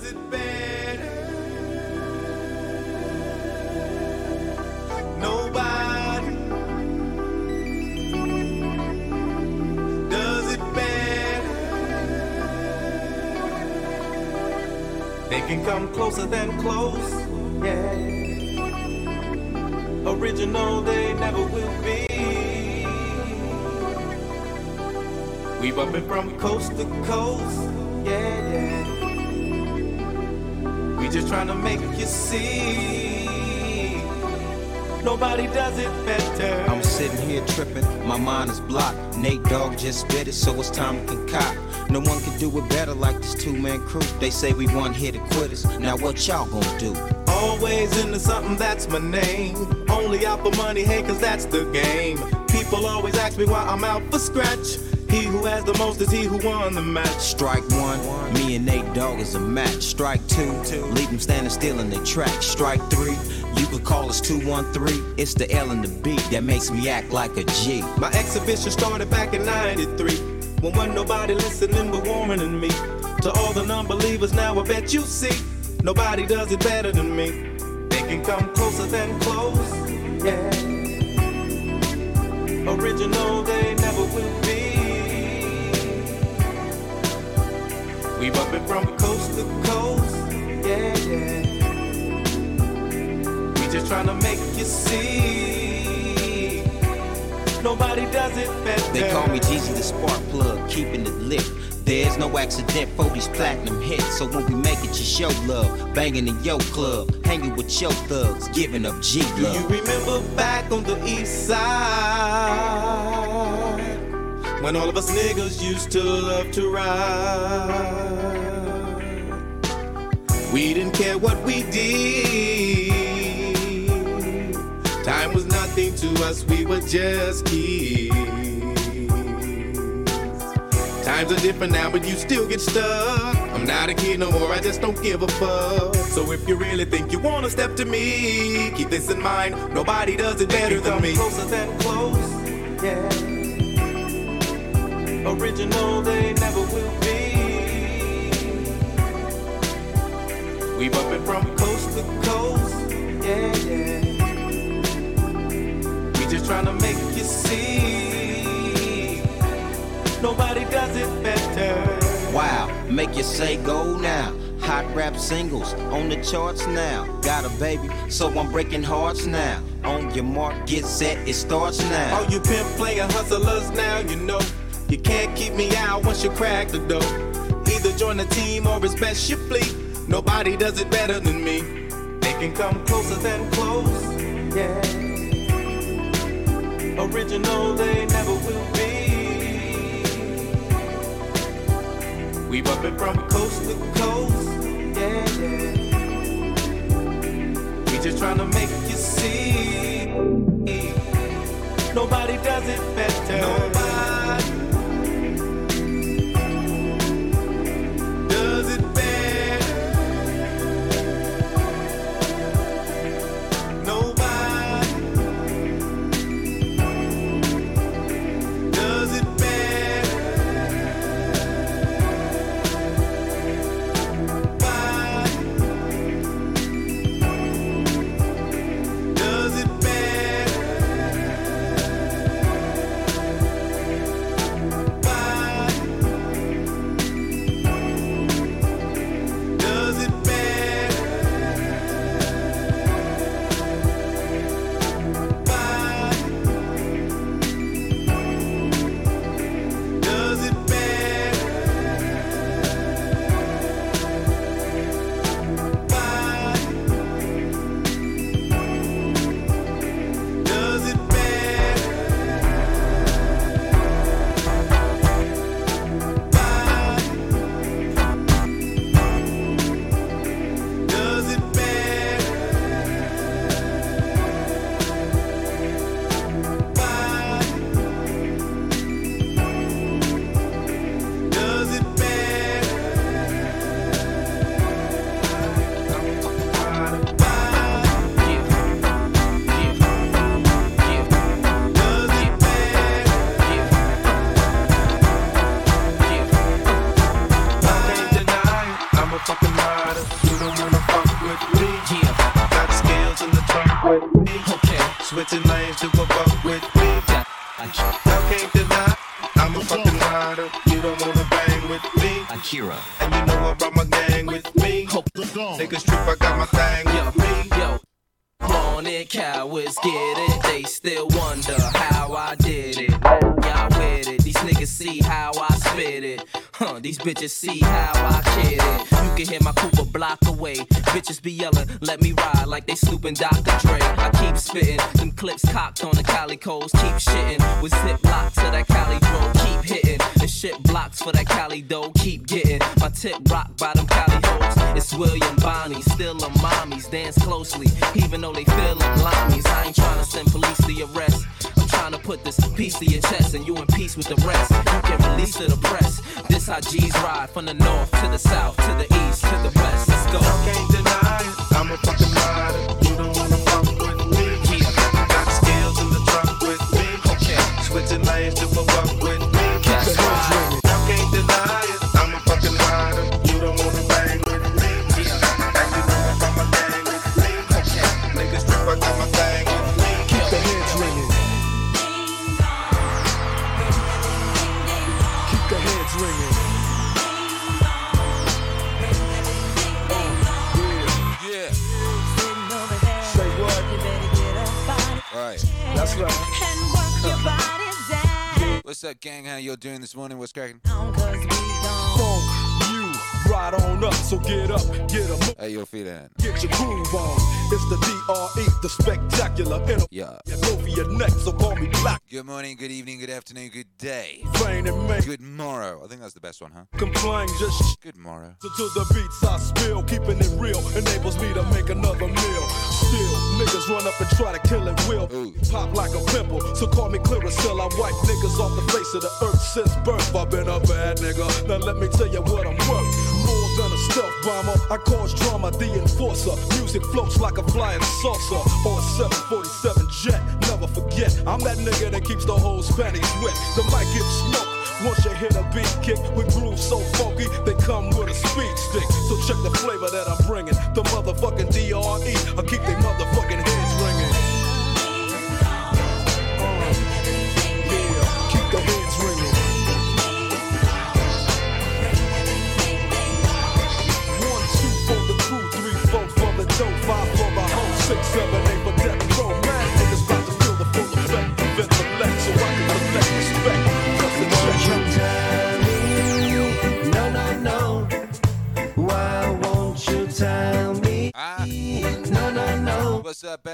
does it better. Nobody does it better. They can come closer than close, yeah. Original, they never will be. We bumping from coast to coast, yeah, yeah. Just trying to make you see. Nobody does it better. I'm sitting here tripping, my mind is blocked. Nate Dogg just spit it, so it's time to concoct. No one can do it better like this two man crew. They say we one here to quitters. Now what y'all gonna do? Always into something, that's my name. Only out for money, hey, cause that's the game. People always ask me why I'm out for scratch. He who has the most is he who won the match. Strike one, me and Nate Dogg is a match. Strike two, leave them standing still in their track. Strike three, you could call us 213. It's the L and the B that makes me act like a G. My exhibition started back in 93. When wasn't nobody listening but Warren and me. To all the non-believers, now I bet you see. Nobody does it better than me. They can come closer than close, yeah. Original, they never will We bumping from coast to coast, yeah, yeah. We just trying to make you see. Nobody does it better. They call me Jeezy the spark plug, keeping it lit. There's no accident for these platinum hits. So when we make it, just show love. Banging in your club, hanging with your thugs, giving up G Do you remember back on the east side when all of us niggas used to love to ride? We didn't care what we did. Time was nothing to us, we were just kids. Times are different now, but you still get stuck. I'm not a kid no more, I just don't give a fuck. So if you really think you wanna step to me, keep this in mind. Nobody does it better than me. Closer than close, yeah. Original, they never will be. We bumping from coast to coast, yeah, yeah. We just trying to make you see. Nobody does it better. Wow, make you say go now. Hot rap singles on the charts now. Got a baby, so I'm breaking hearts now. On your mark, get set, it starts now. All you pimp player hustlers now, you know. You can't keep me out once you crack the door. Either join the team or it's best you flee. Nobody does it better than me. They can come closer than close, yeah. Original, they never will be. We bumping from coast to coast, yeah, yeah. We just trying to make you see. Nobody does it better. Nobody Just Good morrow. to, to the beats I spill, keeping it real enables me to make another meal. Still, niggas run up and try to kill it will. Ooh. Pop like a pimple, so call me Clearasil. I wipe niggas off the face of the earth since birth. I've been a bad nigga. Now let me tell you what I'm worth. More than a stealth bomber, I cause drama, the enforcer. Music floats like a flying saucer or a 747 jet. Never forget, I'm that nigga that keeps the whole Spanish wet. The mic gets smoked. Once you hit a beat kick with grooves so funky, they come with a speed stick. So check the flavor that I'm bringing. The motherfucking DRE. I keep they motherfucking heads ringing. Uh, yeah, keep the heads ringing. One, two for the crew, three, four for the five for the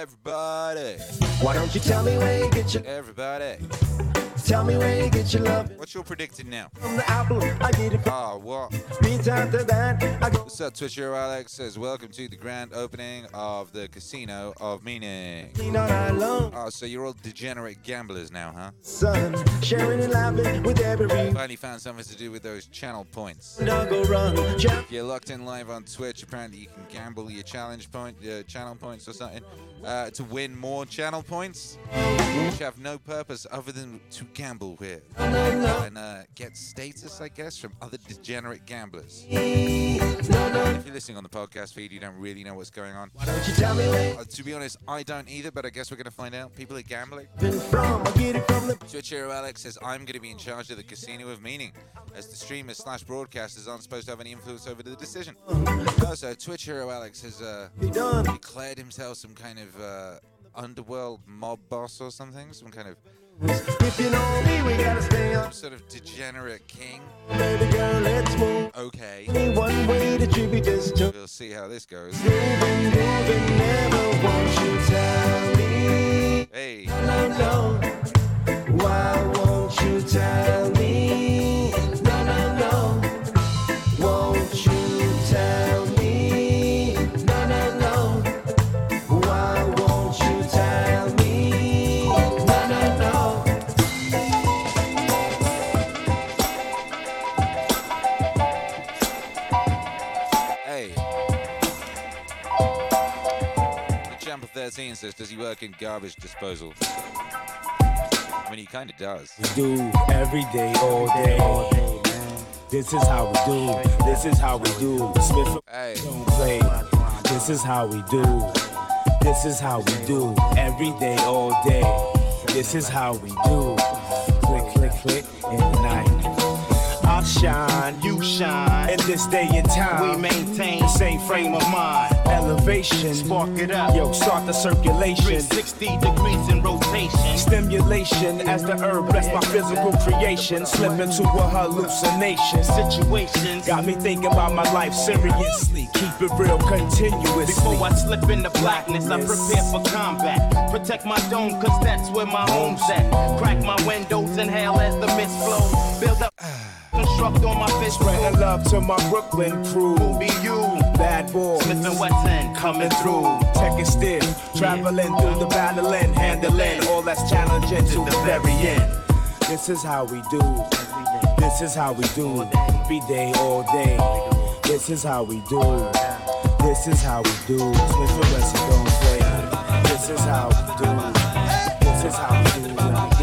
everybody? Why don't you tell me where you get your Everybody. Tell me where you get your love What you predicting now? from the album? I get it Ah, what? that. I go What's up, Twitcher Alex says, welcome to the grand opening of the Casino of Meaning. lean on our love, Oh, so you're all degenerate gamblers now, huh? son. Sharing and laughing with every Finally found something to do with those channel points. dog go run. Jump If you're locked in live on Twitch, apparently you can gamble your challenge point, your channel points or something, uh, to win more channel points, which have no purpose other than to gamble with and uh, get status, I guess, from other degenerate gamblers. If you're listening on the podcast feed, you don't really know what's going on. Why don't you tell me Uh, to be honest, I don't either, but I guess we're going to find out. People are gambling. you've from. I get it from the Twitch Hero Alex says, I'm going to be in charge of the Casino of Meaning, as the streamers slash broadcasters aren't supposed to have any influence over the decision. Also, Twitch Hero Alex has uh, declared himself some kind of uh, underworld mob boss or something, some kind of If you know me, we gotta stay on. sort of degenerate king. Baby girl, let's move. Okay, Only one way to tribute this to we'll see how this goes. moving, moving. Never won't you tell me? Hey, No, no. Why won't you tell me? 13 says, does he work in garbage disposal? I mean, he kind of does. We do every day, all day, all day, man. This is how we do. This is how we do. Smith don't play. This is how we do. This is how we do. Every day, all day. This is how we do. Click, click, click, and night. I shine, you shine. In this day and time, we maintain the same frame of mind elevation. Spark it up. Yo, start the circulation. 360 degrees in rotation. Stimulation as the herb bless my physical creation. Slip into a hallucination. Situations got me thinking about my life seriously. Keep it real continuously. Before I slip into blackness, I prepare for combat. Protect my dome, cause that's where my home's at. Crack my windows, inhale as the mist flows construct on my fist. Spreading love to my Brooklyn crew. Who be you? Bad boy. Smith and Wesson coming through. Taking still. Traveling yeah. through the battle and handling all that's challenging to the very end. This is how we do. This is how we do. Every day, all day. This is how we do. This is how we do. Smith and Wesson don't play. This is how we do. This is how we do.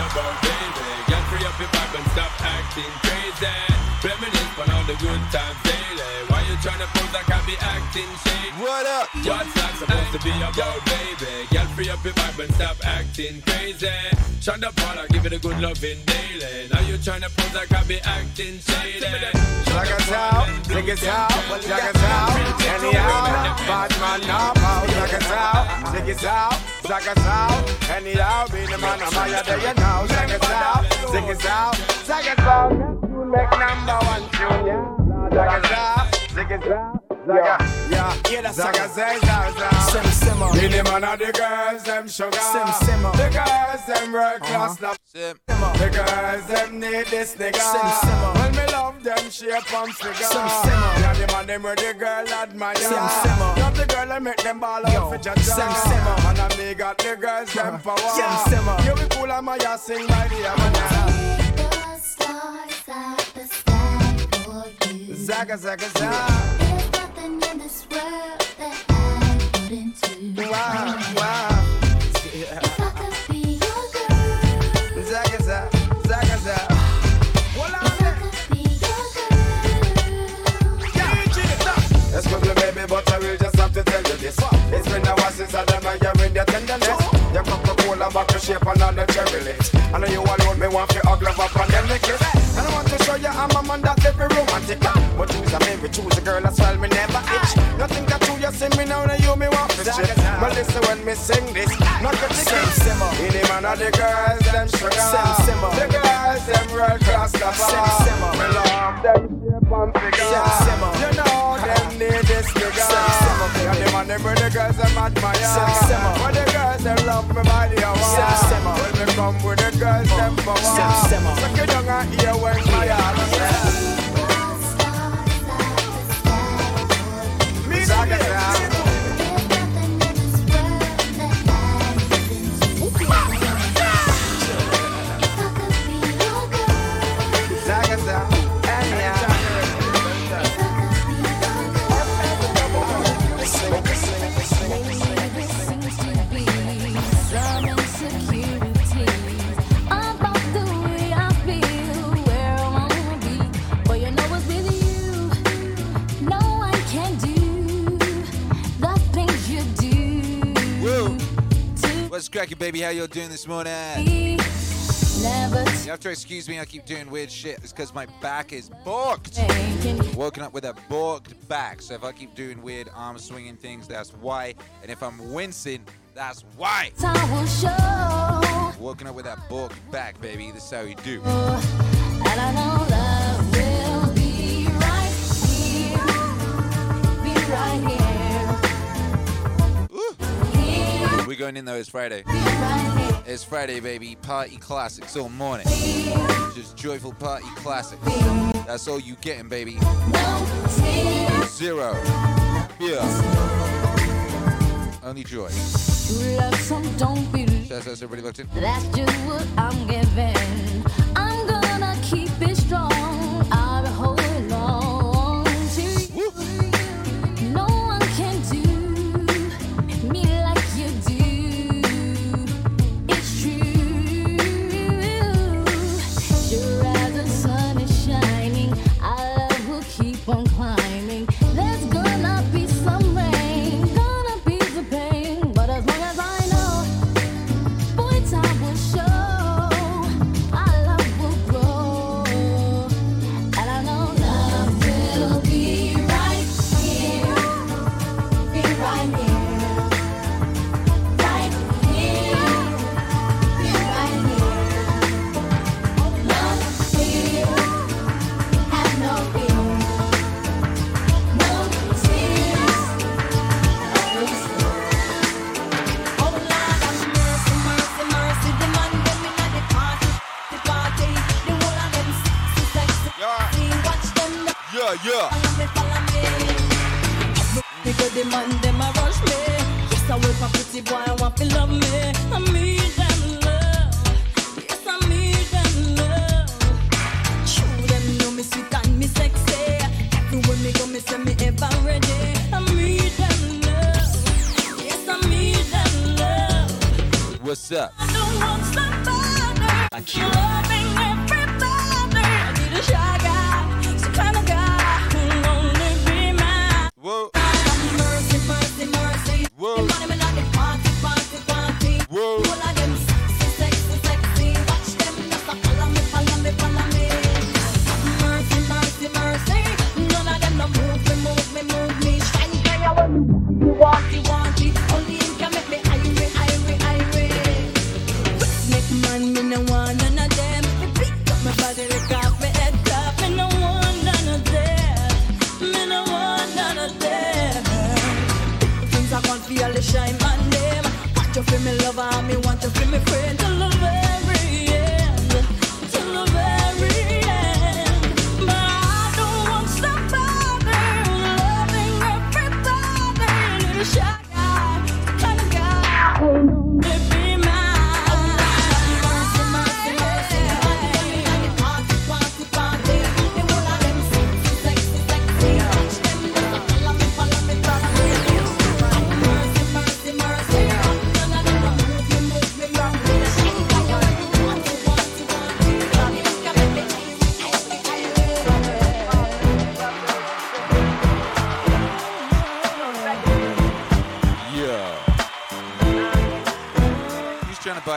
About, baby. Get free up your vibe and stop acting crazy. Reminisce on all the good times daily. Why you tryna pose like I be acting shady? What up? What's that supposed to be about, baby? Get free up your vibe and stop acting crazy. Shonda Paula, give it a good loving daily. Now you tryna pose like I be acting shady. Check us out, check us out, check us out. Anyhow, bad man now bow. Check us out, check us out, check us out. Anyhow, be the man of my day you know. Check us out, check us out, check us out. Make number one tune, yeah. Check us out, check us out. Zaga, yeah, yeah, that's Zaga Zaga, Sim simmer. Be the man of the girls, them sugar. Sim simmer. The girls, them world class, uh-huh. love. Sim. The girls, them need this nigga. Sim simmer. When me love them shape and figure. Sim simmer. Yeah, the man them where the girl admire. Sim simmer. Love the girl and make them ball Yo, out for jaja. sim simmer. Man and me got the girls them uh-huh. power. Sim simmer. You be cool and my ass sing by the amana. Zaga zaga zaga. Wow wow. Zaga. Hold on there. Excuse me, baby, but I will just have to tell you this. It's been a while since I done my year in your tenderness. Your Coca-Cola back to shape and on the cherry lips. I know you alone, me want to hug, love up and then make it. And I want to show you I'm a man that every romantic. But choose a baby, choose a girl as well, me never itch. Nothing that you, you see me now, now you me want to chip. But listen when me sing this, not the ticket. In the man of the girls, them sugar. The girls, them world class stopper. Me love them shape and figure. You know them need this nigga. Yeah, them and them the girls them admire. But the girls them love me body a while. When me come with the girls them power. Suck it down and hear when my heart What's cracking, baby? How y'all doing this morning? You have to excuse me, I keep doing weird shit. It's because my back is borked. Woken up with a borked back. So if I keep doing weird arm swinging things, that's why. And if I'm wincing, that's why. time will show. Woken up with that borked back, baby. This is how you do. Oh, and I know love will be right here. Be right We're going in though, it's Friday. Be right here. It's Friday, baby. Party classics all morning. Just joyful party classics. That's all you getting, baby. Zero. Yeah. Only joy. True love, some don't believe. Shouts out to everybody locked in. That's just what I'm giving.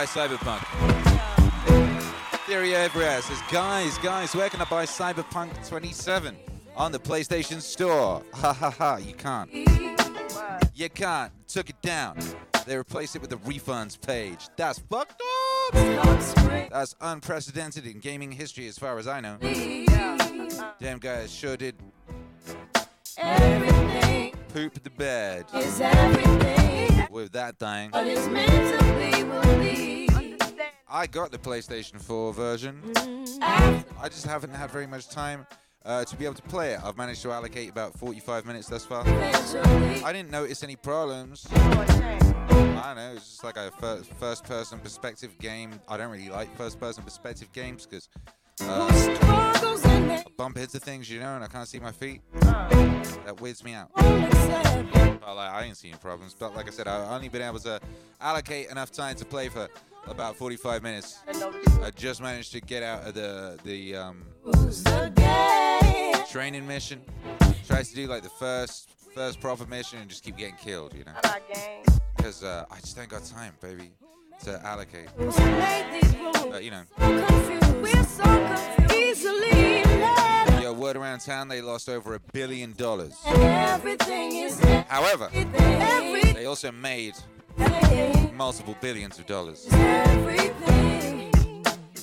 Buy Cyberpunk? Theory Everett says, guys, guys, where can I buy Cyberpunk 27? On the PlayStation Store. Ha ha ha, you can't. You can't. Took it down. They replaced it with the refunds page. That's fucked up. That's unprecedented in gaming history as far as I know. Damn guys sure did Everything poop the bed I got the PlayStation 4 version. I just haven't had very much time uh, to be able to play it. I've managed to allocate about 45 minutes thus far. I didn't notice any problems. I don't know. It's just like a fir- first-person perspective game. I don't really like first-person perspective games because uh, I bump into things, you know, and I can't see my feet. That weirds me out. But like, I ain't seen problems. But like I said, I've only been able to allocate enough time to play for about 45 minutes. I just managed to get out of the the um, training mission. Tries to do like the first first proper mission and just keep getting killed, you know. Because uh, I just don't got time, baby, to allocate. But you know. We're so confused. Easily led. Yo, word around town, they lost over a billion dollars. However, they also made multiple billions of dollars. Everything.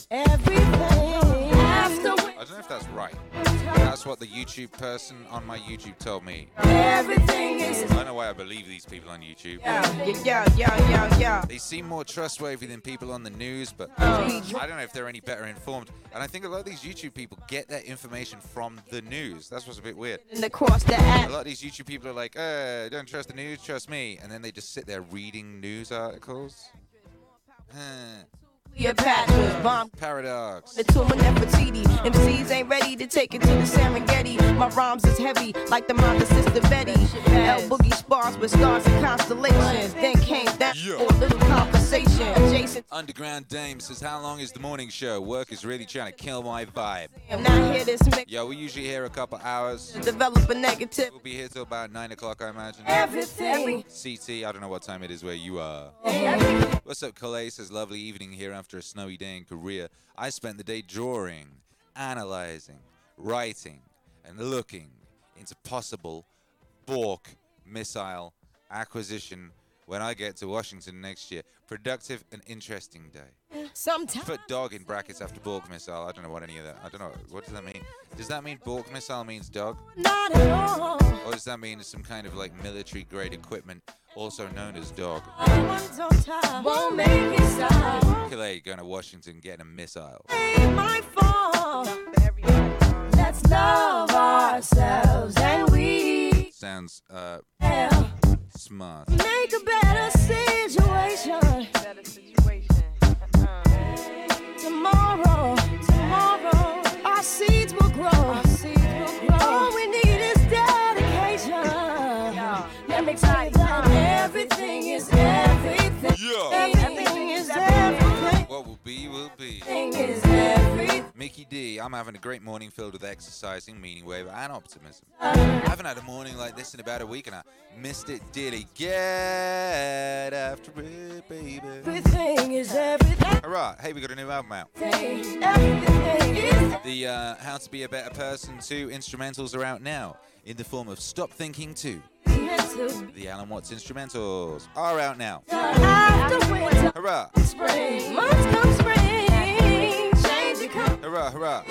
Everything. I don't know if that's right. That's what the YouTube person on my YouTube told me. everything is I don't know why I believe these people on YouTube. Yeah, yeah, yeah, yeah, yeah. They seem more trustworthy than people on the news, but Oh. I don't know if they're any better informed. And I think a lot of these YouTube people get their information from the news. That's what's a bit weird. And across the A lot of these YouTube people are like, uh, don't trust the news, trust me. And then they just sit there reading news articles. Huh. Cleopatra's bomb. Paradox. The tomb of Nefertiti. MCs ain't ready to take it to the Serengeti. My rhymes is heavy, like the mother sister Betty. L Boogie spars with stars and constellations. Then came that for a little conversation. Conversation. Jason, Underground Dame says, How long is the morning show? Work is really trying to kill my vibe. I'm not here this mix. Yo, we usually here a couple hours. Develop a negative. We'll be here till about 9 o'clock, I imagine. Everything. CT, I don't know what time it is where you are. What's up, Calais? Says, Lovely evening here after a snowy day in Korea. I spent the day drawing, analyzing, writing, and looking into possible Bork missile acquisition when I get to Washington next year. Productive and interesting day. Sometimes. Put dog in brackets after Bork missile. I don't know what any of that. I don't know. What does that mean? Does that mean Bork missile means dog? Not at all. Or does that mean some kind of like military grade equipment, also known as dog? Won't make it stop. Calais going to Washington getting a missile. Ain't my fault. Let's love ourselves and we Sounds uh yeah, smart. make a better situation. Better situation. Uh-uh. Tomorrow, tomorrow, Mickey D, I'm having a great morning filled with exercising, meaning wave, and optimism. I haven't had a morning like this in about a week and I missed it dearly. Get after it, baby. Everything is everything. Hurrah! Hey, we got a new album out. The uh, How to Be a Better Person 2 instrumentals are out now in the form of Stop Thinking 2. meant to be. The Alan Watts instrumentals are out now. Hurrah! spring, months come spring, change it comes. Hurrah, hurrah!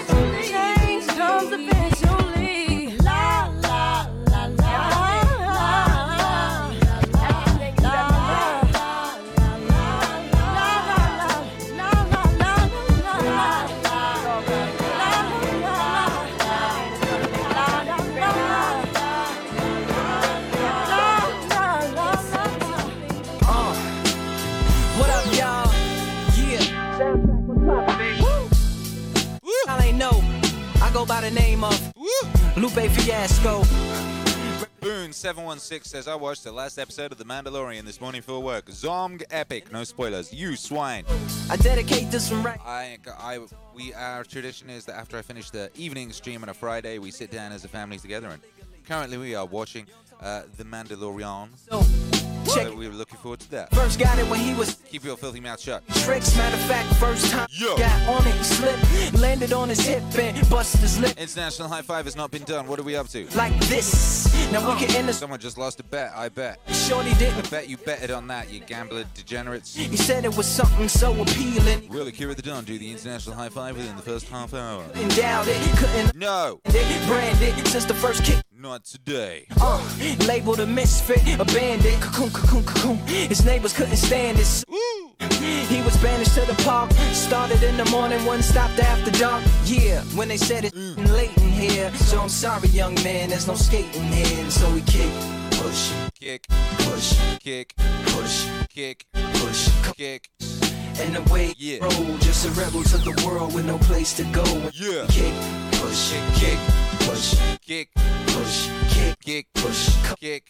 Boone716 says, I watched the last episode of The Mandalorian this morning for work. Zomg epic. No spoilers. You swine. I dedicate this one right. I, I, we, our tradition is that after I finish the evening stream on a Friday, we sit down as a family together. And currently we are watching uh, The Mandalorian. Check So we were looking forward to that. First got it when he was Keep your filthy mouth shut. tricks. Matter of fact, first time Yo. got on it, he slipped, landed on his hip and busted his lip International high five has not been done. What are we up to? like this. Now we oh, can end this. Someone just lost a bet, I bet. Shorty I didn't. bet you betted on that, you gambler degenerates. He said it was something so appealing. Will Akira the Don do the international high five within the first half hour? And doubt it, couldn't No, it, brand it since the first kick. Not today. Uh, labeled a misfit, a bandit. Cocoon, cocoon, cocoon. His neighbors couldn't stand this. He was banished to the park. Started in the morning, one stopped after dark. Yeah, when they said it's late in here. So I'm sorry, young man, there's no skating here. And so we kick, push, Kick, push, kick, push, kick, push. kick. And the way Yeah. roll, just a rebel to the world with no place to go. Yeah. Kick, push, kick, push, Kick, push, kick, kick, push. kick.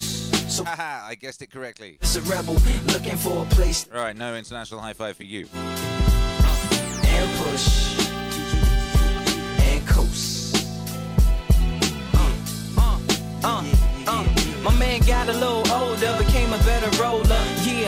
So Haha, I guessed it correctly. it's a rebel looking for a place All right, no international high five for you. and push and coast. Uh, uh, uh, uh. My man got a little older, became a better roller.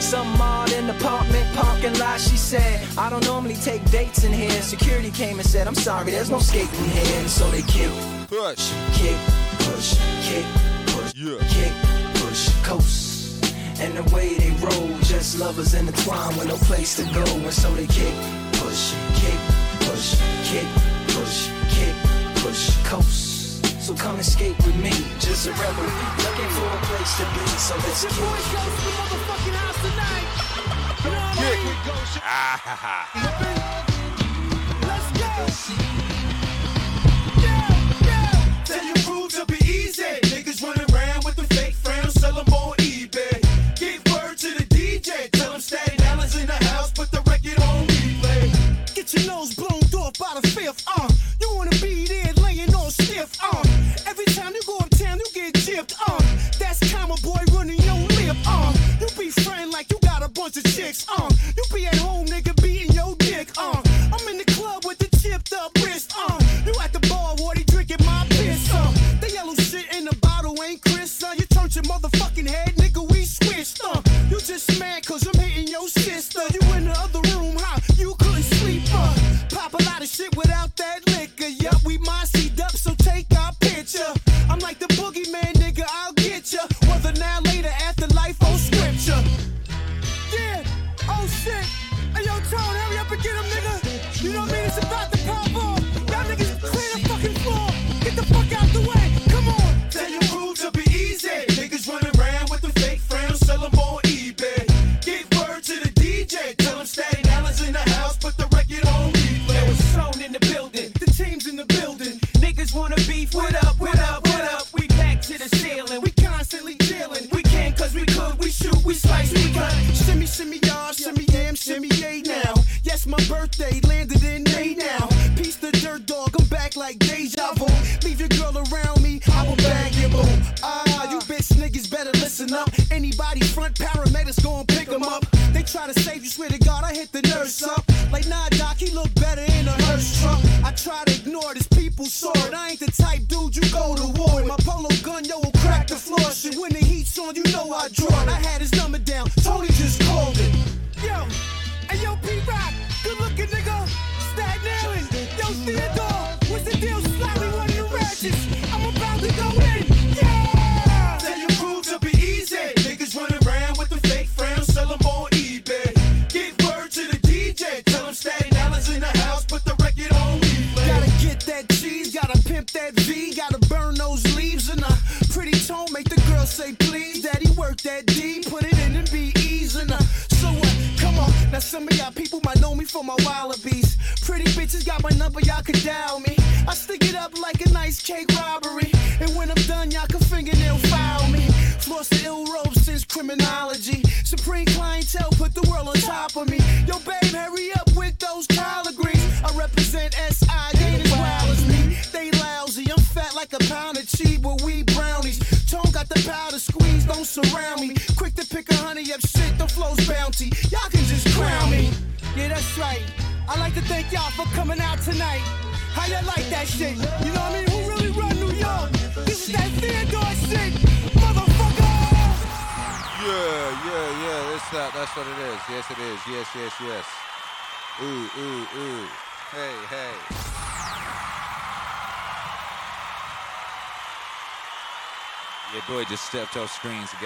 Some odd in the apartment parking lot. She said, I don't normally take dates in here. Security came and said, I'm sorry, there's no skating here. And so they kick, Push. kick, push, kick, push, Yeah. kick, push, coast. And the way they roll, just lovers intertwined with no place to go. And so they kick, push, kick, push, kick, push, kick, push, coast. So come escape with me, just a rebel, looking for a place to be. So let's get boy goes to the motherfucking house tonight. You know what yeah. I mean? Ah, ha, ha. Let's go. Yeah, yeah. Tell you prove to be easy. Niggas run around with the fake friends sell them on eBay. Give word to the DJ, tell him Staten in the house, put the record on replay. Get your nose blown off by the fifth, uh. chicks. Um, you be at home, nigga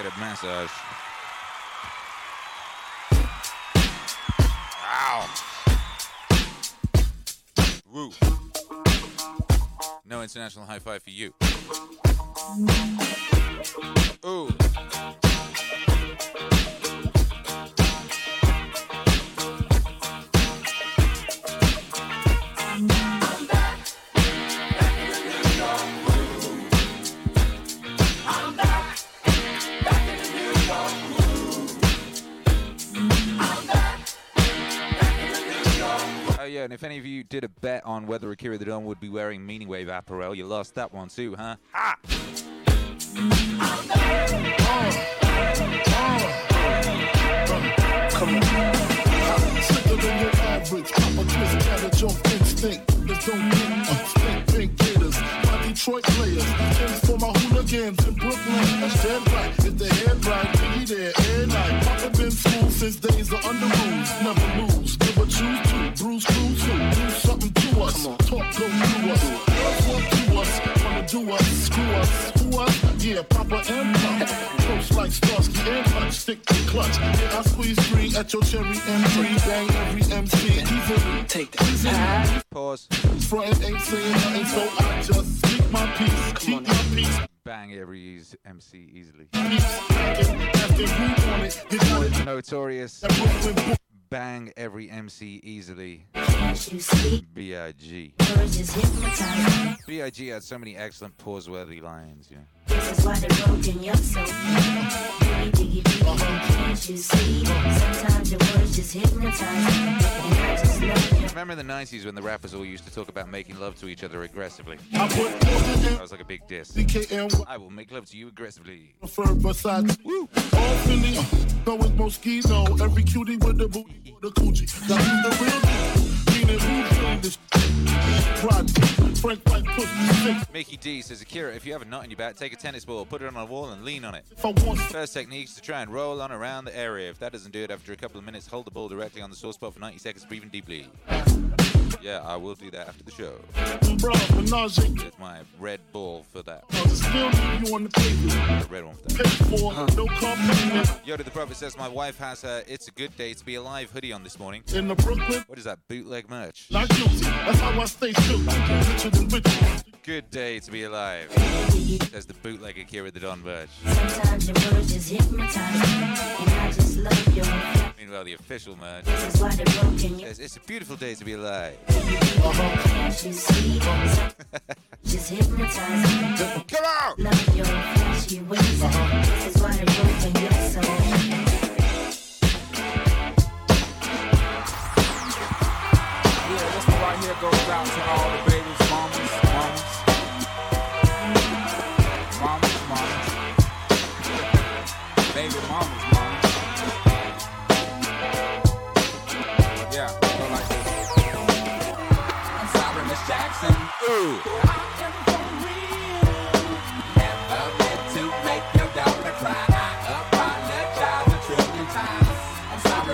get a massage. wearing Meaningwave apparel. You lost that one too, huh? Ha! Detroit players. For my hooligans in Brooklyn. That's dead right. Head right. There, night. Papa been school since days of under rules. Never lose. Choose to. Do something to us do us, screw us, screw us, yeah, Papa M. Close like Starsky and Hutch, stick to clutch. Yeah, I squeeze three at your cherry M3, bang every MC easily. Take that. Pause. Front ain't saying nothing, so I just speak my peace, keep my peace bang every MC easily. Notorious. Bang every MC easily. B.I.G. B.I.G. had so many excellent pause-worthy lines, you know. This is why they're broken, you're so Diggy, diggy, diggy, can't you see? Sometimes your words just hypnotize I just love you. Remember in the 90s when the rappers all used to talk about making love to each other aggressively? I That was like a big diss. I will make love to you aggressively. prefer besides All Philly, so is Every cutie with the booty, the coochie. Now who's the real deal? Meaning who's doing this? Prodigy, Frank White pussy. Mickey D says, Akira, if you have a nut in your back, take a tennis ball, put it on a wall, and lean on it. If I want First technique is to try and roll on around the area. If that doesn't do it after a couple of minutes, hold the ball directly on the sore spot for 90 seconds, breathing deeply. Yeah, I will do that after the show. bro, menage, Get my red ball for that. still leave you on the red one for that. Paid for. Yoda the Prophet says, My wife has her It's a Good Day to Be Alive hoodie on this morning. In the Brooklyn, What is that, bootleg merch? not guilty. That's how I stay true. Richer than rich. Good day to be alive. Says the bootleg Akira the Don Verge. Sometimes your words just hypnotize me. And I just love your Meanwhile, the official merch This is why broken, you're says, It's a beautiful day to be alive. can't you see? Just hypnotize me. Come on!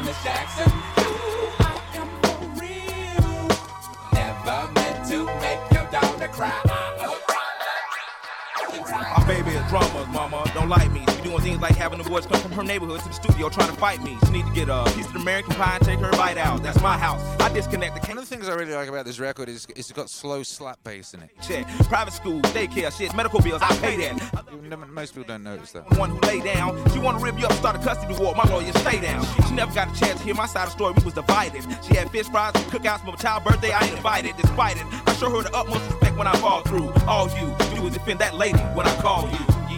Miss Jackson. I am for real. Never meant to make your daughter cry. Our baby is drama, mama. Don't like me. Things like having the boys come from her neighborhood to the studio trying to fight me. She need to get a piece of American pie and take her bite out. That's my house. I disconnect the One of the things I really like about this record is it's got slow slap bass in it. check. Private school, daycare, shit, medical bills. I pay that. Most people don't notice that. One who lay down. She wanna rip you up, start a custody war. My lawyer, stay down. She never got a chance to hear my side of the story. We was divided. She had fish fries, cookouts for my child's birthday. I ain't invited. Despite it, I show her the utmost respect when I fall through. All you do is defend that lady when I call you.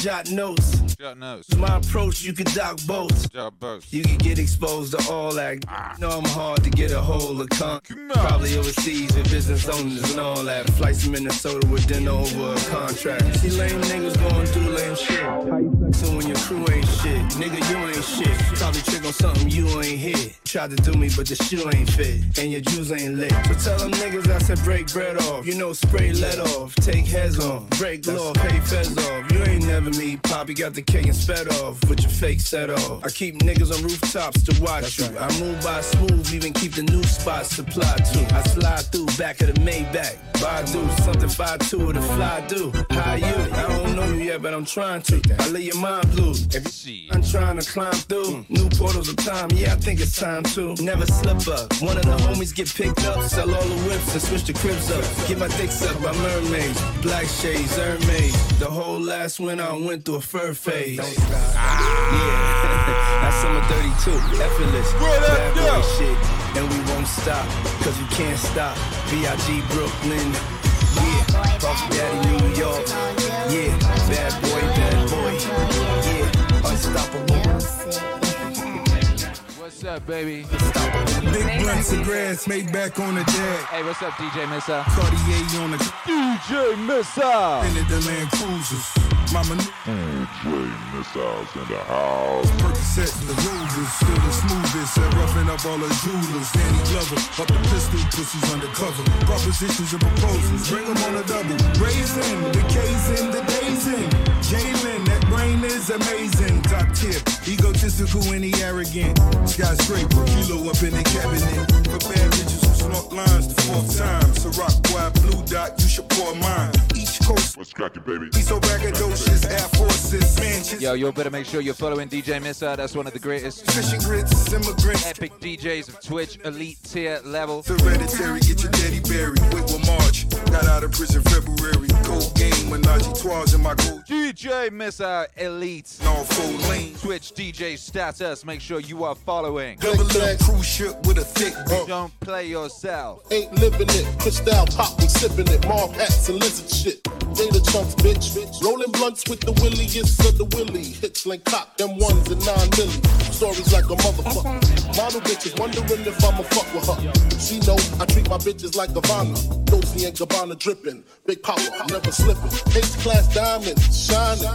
Jot notes. Jot notes. My approach, you can dock boats. Jot boats. You can get exposed to all that. Ah. Know I'm hard to get a hold of con. Probably overseas with business owners and all that. Flights to Minnesota with dinner over a contract. See lame niggas going through lame shit. How you flexing when your crew ain't shit? Nigga, you ain't shit. Probably trick on something you ain't hit. Tried to do me, but the shoe ain't fit. And your juice ain't lit. So tell them niggas I said break bread off. You know, spray let off. Take heads off. Break law, pay feds off. You ain't never me. Poppy got the cake and sped off. With your fake set off. I keep niggas on rooftops to watch you. I move by smooth, even keep the new spots supplied to. I slide through back of the Maybach. Buy do something 5-2 with a fly do. How you? I don't know you yet, but I'm trying to. I lay your mind blue. You I'm trying to climb through new portals of time, yeah, I think it's time to. Never slip up. One of the homies get picked up, sell all the whips and switch the cribs up. Get my dick sucked by mermaids, black shades, Hermes. The whole last winter I went through a fur phase. Yeah, that's summer 32, effortless. Bad boy shit, and we won't stop, cause we can't stop. B.I.G. Brooklyn, yeah. Puff Daddy New York, yeah. Bad boy, bad boy, yeah. Unstoppable. What's up, baby? Big blunts of grass made back on the deck. Hey, what's up, DJ Missa? Cartier on the DJ Missa. Into the Land Cruisers. Mama DJ Missiles in the house. Percocet and the Rovers, still the smoothest. And roughing up all the jewelers. Danny Glover, up the pistol, pussies undercover. Propositions and proposals, bring them on a double. Raising, the K's in, the days in. Jalen, that brain is amazing. Top tip, egotistical and he arrogant. Skyscraper, kilo up in the cabinet. For bad bitches who snort lines the fourth time. Ciroc, boy, blue dot, you should pour mine. Each coast, What's cracking, baby? he's so braggadocious. Air Forces, Manchester. Yo, you better make sure you're following DJ Missa. That's one of the greatest Fishing grits, immigrants. epic DJs of Twitch, elite tier level. Hereditary, get your daddy buried. Wait, will March. Got out of prison February. Cold game, Menage Trois in my gold. DJ Missa Elite. No full lane. Twitch DJ status. Make sure you are following. Double up cruise ship with a thick boat. Don't play yourself. Ain't living it. Cristal pop, we sipping it. Marv hats and lizard shit. Data chunks, bitch. Bitch. Rolling blunts with the williest of the willy. Hits them ones and nine milli. Stories like a motherfucker. Model bitches wondering if I'ma fuck with her. She know I treat my bitches like Gabbana. Dolce and Gabbana dripping. Big power, never slipping. H-class diamonds, shining.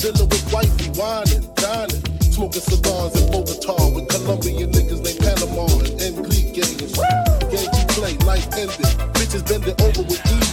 Dinner with wifey, whining, dining. Smoking cigars in Bogota with Colombian niggas named Panama and Enriquez. Game you play, life ended. Bitches bend it over with ease.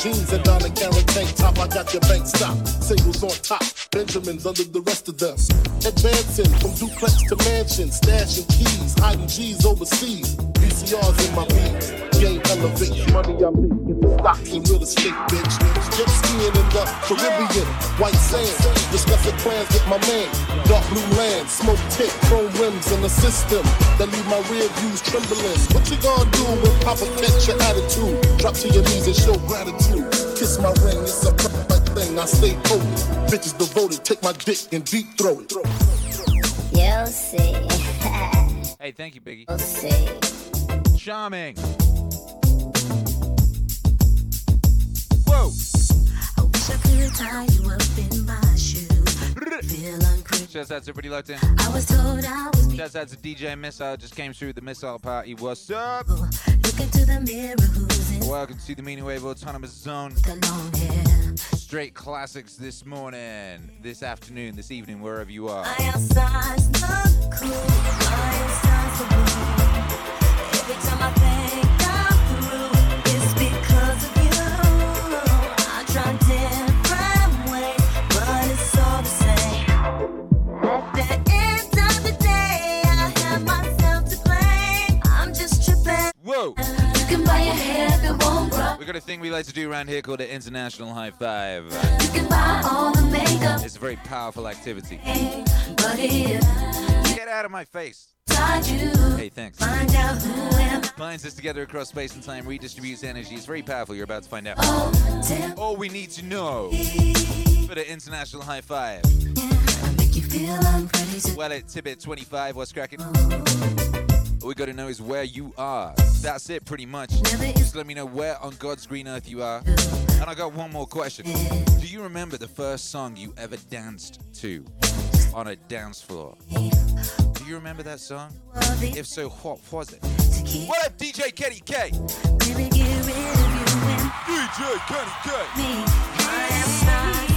Jeans and Donna Karan tank top. I got your bank stop. Singles on top. Benjamins under the rest of them. Advancing from duplex to mansion. Stashing keys. Hiding G's overseas. VCRs in my beats. Game elevates. Money I make into stocks and real estate, bitch. Jet skiing in the Caribbean. White sand. Discussing plans with my man. Dark blue land. Smoke tip. Chrome rims in the system. That leave my rear views trembling. What you gonna do when Papa catch your attitude? Drop to your knees and show gratitude. Kiss my ring. It's a perfect thing. I stay open. Bitches devoted. Take my dick and deep throw it. You'll see. Hey, thank you, Biggie. You'll see. Charming. Whoa. I wish I could tie you up in my shoes. Shouts out to everybody locked in. I was told I was Shouts out to DJ Missile. Uh, just came through the Missile Party. What's up? Look into the mirror, Welcome to the Meaningwave Autonomous Zone. the long hair? Straight classics this morning, this afternoon, this evening, wherever you are. My outside's not cool. My inside's the blue. Every time I think like to do around here called the International High Five. You can buy all the makeup, It's a very powerful activity. Get out of my face. Hey, thanks. find out who am Binds us together across space and time, redistributes energy. It's very powerful. You're about to find out. Oh, I. All we need to know for the International High Five. Make you feel I'm ready to Well, at Tibet 25, what's cracking? Oh. All we gotta know is where you are. That's it, pretty much. Just let me know where on God's green earth you are. And I got one more question. Do you remember the first song you ever danced to on a dance floor? Do you remember that song? If so, what was it? What up, DJ Kenny K? DJ Kenny K.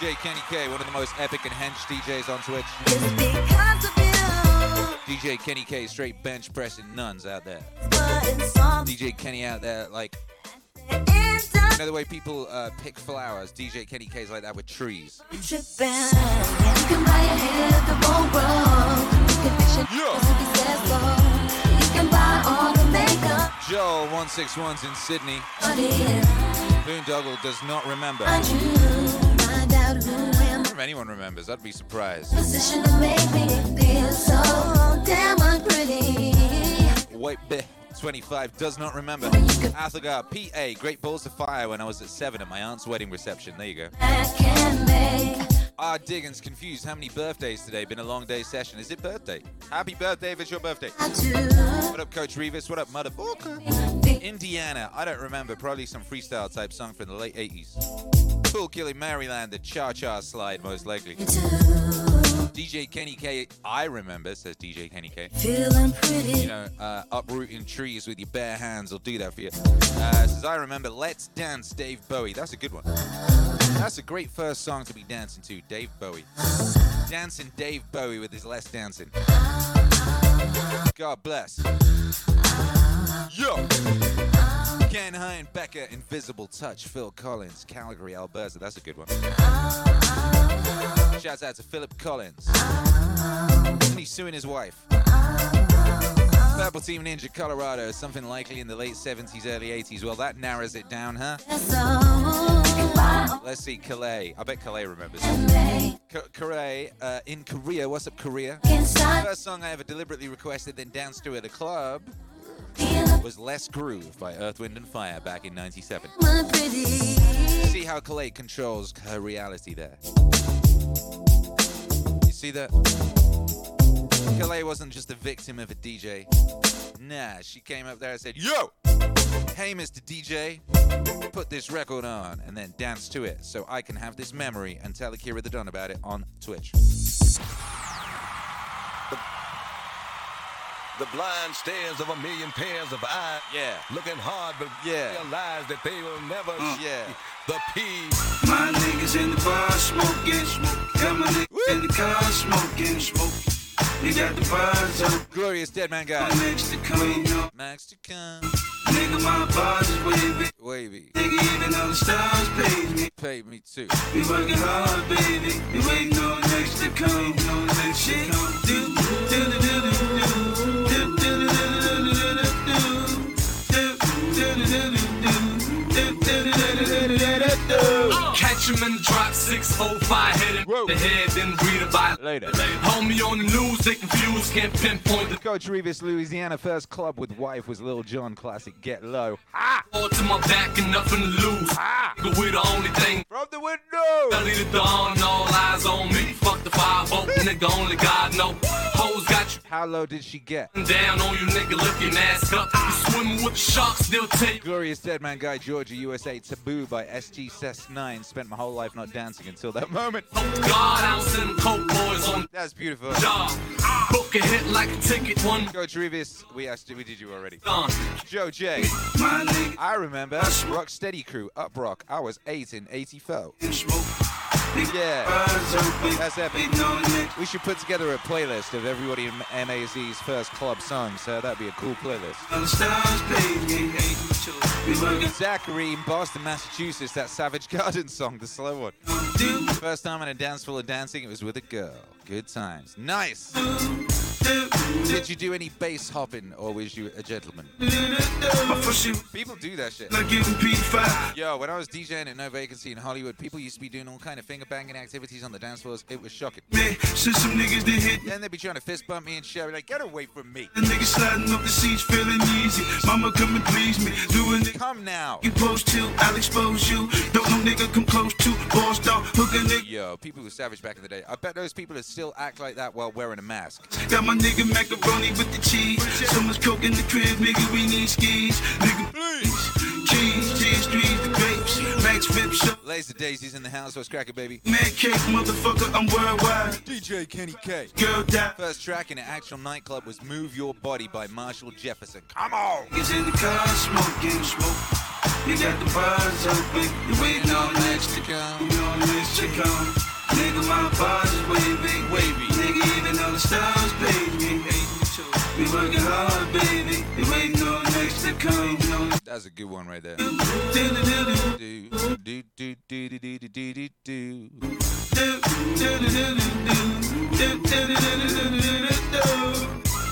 DJ Kenny K, one of the most epic and hench DJs on Twitch. DJ Kenny K, straight bench pressing nuns out there. DJ Kenny out there, like. You know the way people uh, pick flowers? DJ Kenny K's like that with trees. Joel 161's in Sydney. Boondoggle does not remember. If anyone remembers. I'd be surprised. White Beh 25 does not remember. Athelgar PA, Great Balls of Fire when I was at 7 at my aunt's wedding reception. There you go. Ah, Diggins confused. How many birthdays today? Been a long day session. Is it birthday? Happy birthday if it's your birthday. What up, Coach Revis? What up, Motherfucker? Indiana. I don't remember. Probably some freestyle type song from the late 80s. Cool Killing Maryland, the Cha Cha slide, most likely. DJ Kenny K, I remember, says DJ Kenny K. Feeling pretty. You know, uh, uprooting trees with your bare hands will do that for you. Uh, says, I remember Let's Dance, Dave Bowie. That's a good one. That's a great first song to be dancing to, Dave Bowie. Dancing Dave Bowie with his Let's Dancing. God bless. Yo! Ken Hine, Becca, Invisible Touch, Phil Collins, Calgary, Alberta. That's a good one. Shouts out to Philip Collins. And he's suing his wife. Purple Team Ninja Colorado, something likely in the late 70s, early 80s. Well, that narrows it down, huh? Let's see, Calais. I bet Calais remembers. Calais, uh, in Korea. What's up, Korea? First song I ever deliberately requested, then danced to at a club was Let's Groove by Earth, Wind, and Fire back in 97. See how Calais controls her reality there. You see that? Calais wasn't just a victim of a DJ. Nah, she came up there and said, Yo! Hey, Mr. DJ, put this record on and then dance to it so I can have this memory and tell Akira the Don about it on Twitch. The blind stares of a million pairs of eyes. Yeah. Looking hard, but Yeah. realize that they will never mm. see Yeah. the P. My niggas in the bar smoking, got my niggas in the car smoking, smoking. We got the bars up, Glorious Dead Man Guy. next to come, Max to nigga, my is wavy. Wavy. Nigga, even though the stars pay me, Pay me too. we working hard, baby. We waiting on next to come, no next to come. Do, do, do, do, do, do, do, do, Catch him in the drop 605, headed the head, then read about it. Later. Homie on the news, they confused, can't pinpoint the Coach Revis, Louisiana, first club with wife was Lil Jon classic Get Low. ball to my back and nothing to lose. Nigga, we the only thing. From the window. Belly to dawn and all eyes on me. Fuck the 5 nigga, only God know. Hoes got you How low did she get? down on you, nigga, your ass up. You swimming with the sharks, they'll take Glorious Dead Man Guy, Georgia, USA, Taboo by SG Cess 9. Spent my whole life not dancing until that moment. Oh, God, I don't send coke boys on That's beautiful. job. Book a hit like a ticket, one Coach Revis, we asked you, we did you already. done. Joe J. I remember Rock Steady Crew, Up Rock. I was 8 in 84. Yeah, that's epic. We should put together a playlist of everybody in MAZ's first club songs. So that'd be a cool playlist. Zachary in Boston, Massachusetts, that Savage Garden song, the slow one. First time in a dance full of dancing, it was with a girl. Good times. Nice. Did you do any bass hopping or was you a gentleman? People do that shit. Yo, when I was DJing at No Vacancy in Hollywood, people used to be doing all kind of finger banging activities on the dance floors. It was shocking. Since some niggas they hit Then they'd be trying to fist bump me and shit. Like, get away from me. the niggas sliding up the seats, feeling easy. Mama come and please me, doing it. Come now. You post to, I'll expose you. Don't no nigga come close to. Boss dog, hook smoking nigga. Yo, people were savage back in the day. I bet those people that still act like that while wearing a mask. Got my nigga macaroni with the cheese. So much coke in the crib, nigga, we need skis. Nigga, please. Cheese, cheese, trees, the grapes. Max Rip Show. Laser Daisy's in the house. What's cracking, baby? Mad cake, motherfucker, I'm worldwide. DJ Kenny K. Girl, die. First track in an actual nightclub was Move Your Body by Marshall Jefferson. Come on! Niggas in the car smoking, smoke. You got the bars open. You waiting on next to come. You on next to come. Nigga, my bars is wavy. Wavy. Nigga, even though the stars pay me. We working hard, baby. You waiting on next to come. That's a good one right there.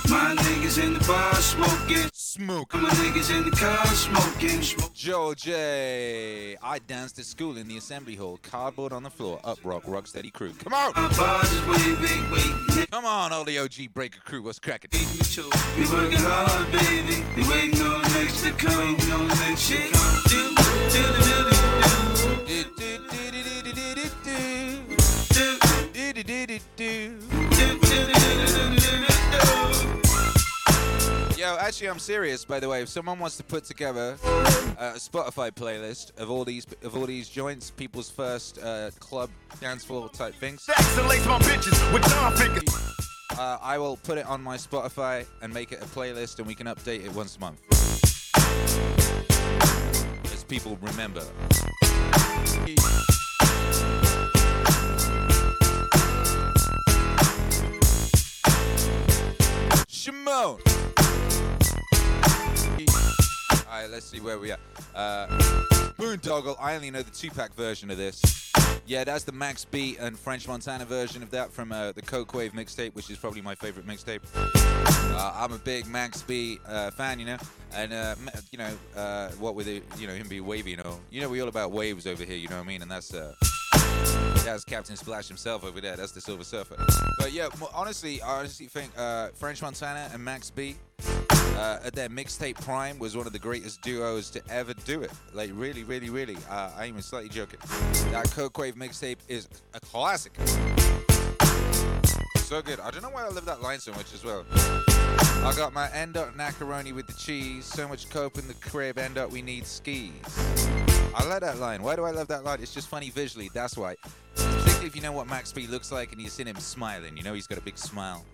My niggas in the bar smoking. Smoking. My niggas in the car smoking. Smoke. George, J. I danced at school in the assembly hall. Cardboard on the floor. Up rock, rock steady crew. Come on. Come on, all the OG breaker crew. What's cracking? We working hard, baby. We waiting on next to come. Next shit. Do, do, do, do, do. Do, do, do, do, do. Do, do, do, do, do. Actually, I'm serious. By the way, if someone wants to put together uh, a Spotify playlist of all these of all these joints, people's first uh, club dance floor type things, Sex and lace my bitches with Don fingers. uh, I will put it on my Spotify and make it a playlist, and we can update it once a month. As people remember. Shimon. Alright, let's see where we are. Uh, Boondoggle, I only know the 2Pac version of this. Yeah, that's the Max B and French Montana version of that from uh, the Coke Wave mixtape, which is probably my favorite mixtape. Uh, I'm a big Max B uh, fan, you know, and uh, you know uh, what with it, you know him be wavy, you know, you know we all about waves over here, you know what I mean, and that's uh, that's Captain Splash himself over there. That's the Silver Surfer. But yeah, honestly, I honestly think uh, French Montana and Max B uh, at their mixtape prime was one of the greatest duos to ever do it. Like really, really, really. Uh, I ain't even slightly joking. That Coke Wave mixtape is a classic. So good. I don't know why I love that line so much as well. I got my end up macaroni with the cheese. So much coke in the crib. End up we need skis. I like that line. Why do I love that line? It's just funny visually. That's why. Particularly if you know what Max B looks like and you've seen him smiling. You know he's got a big smile.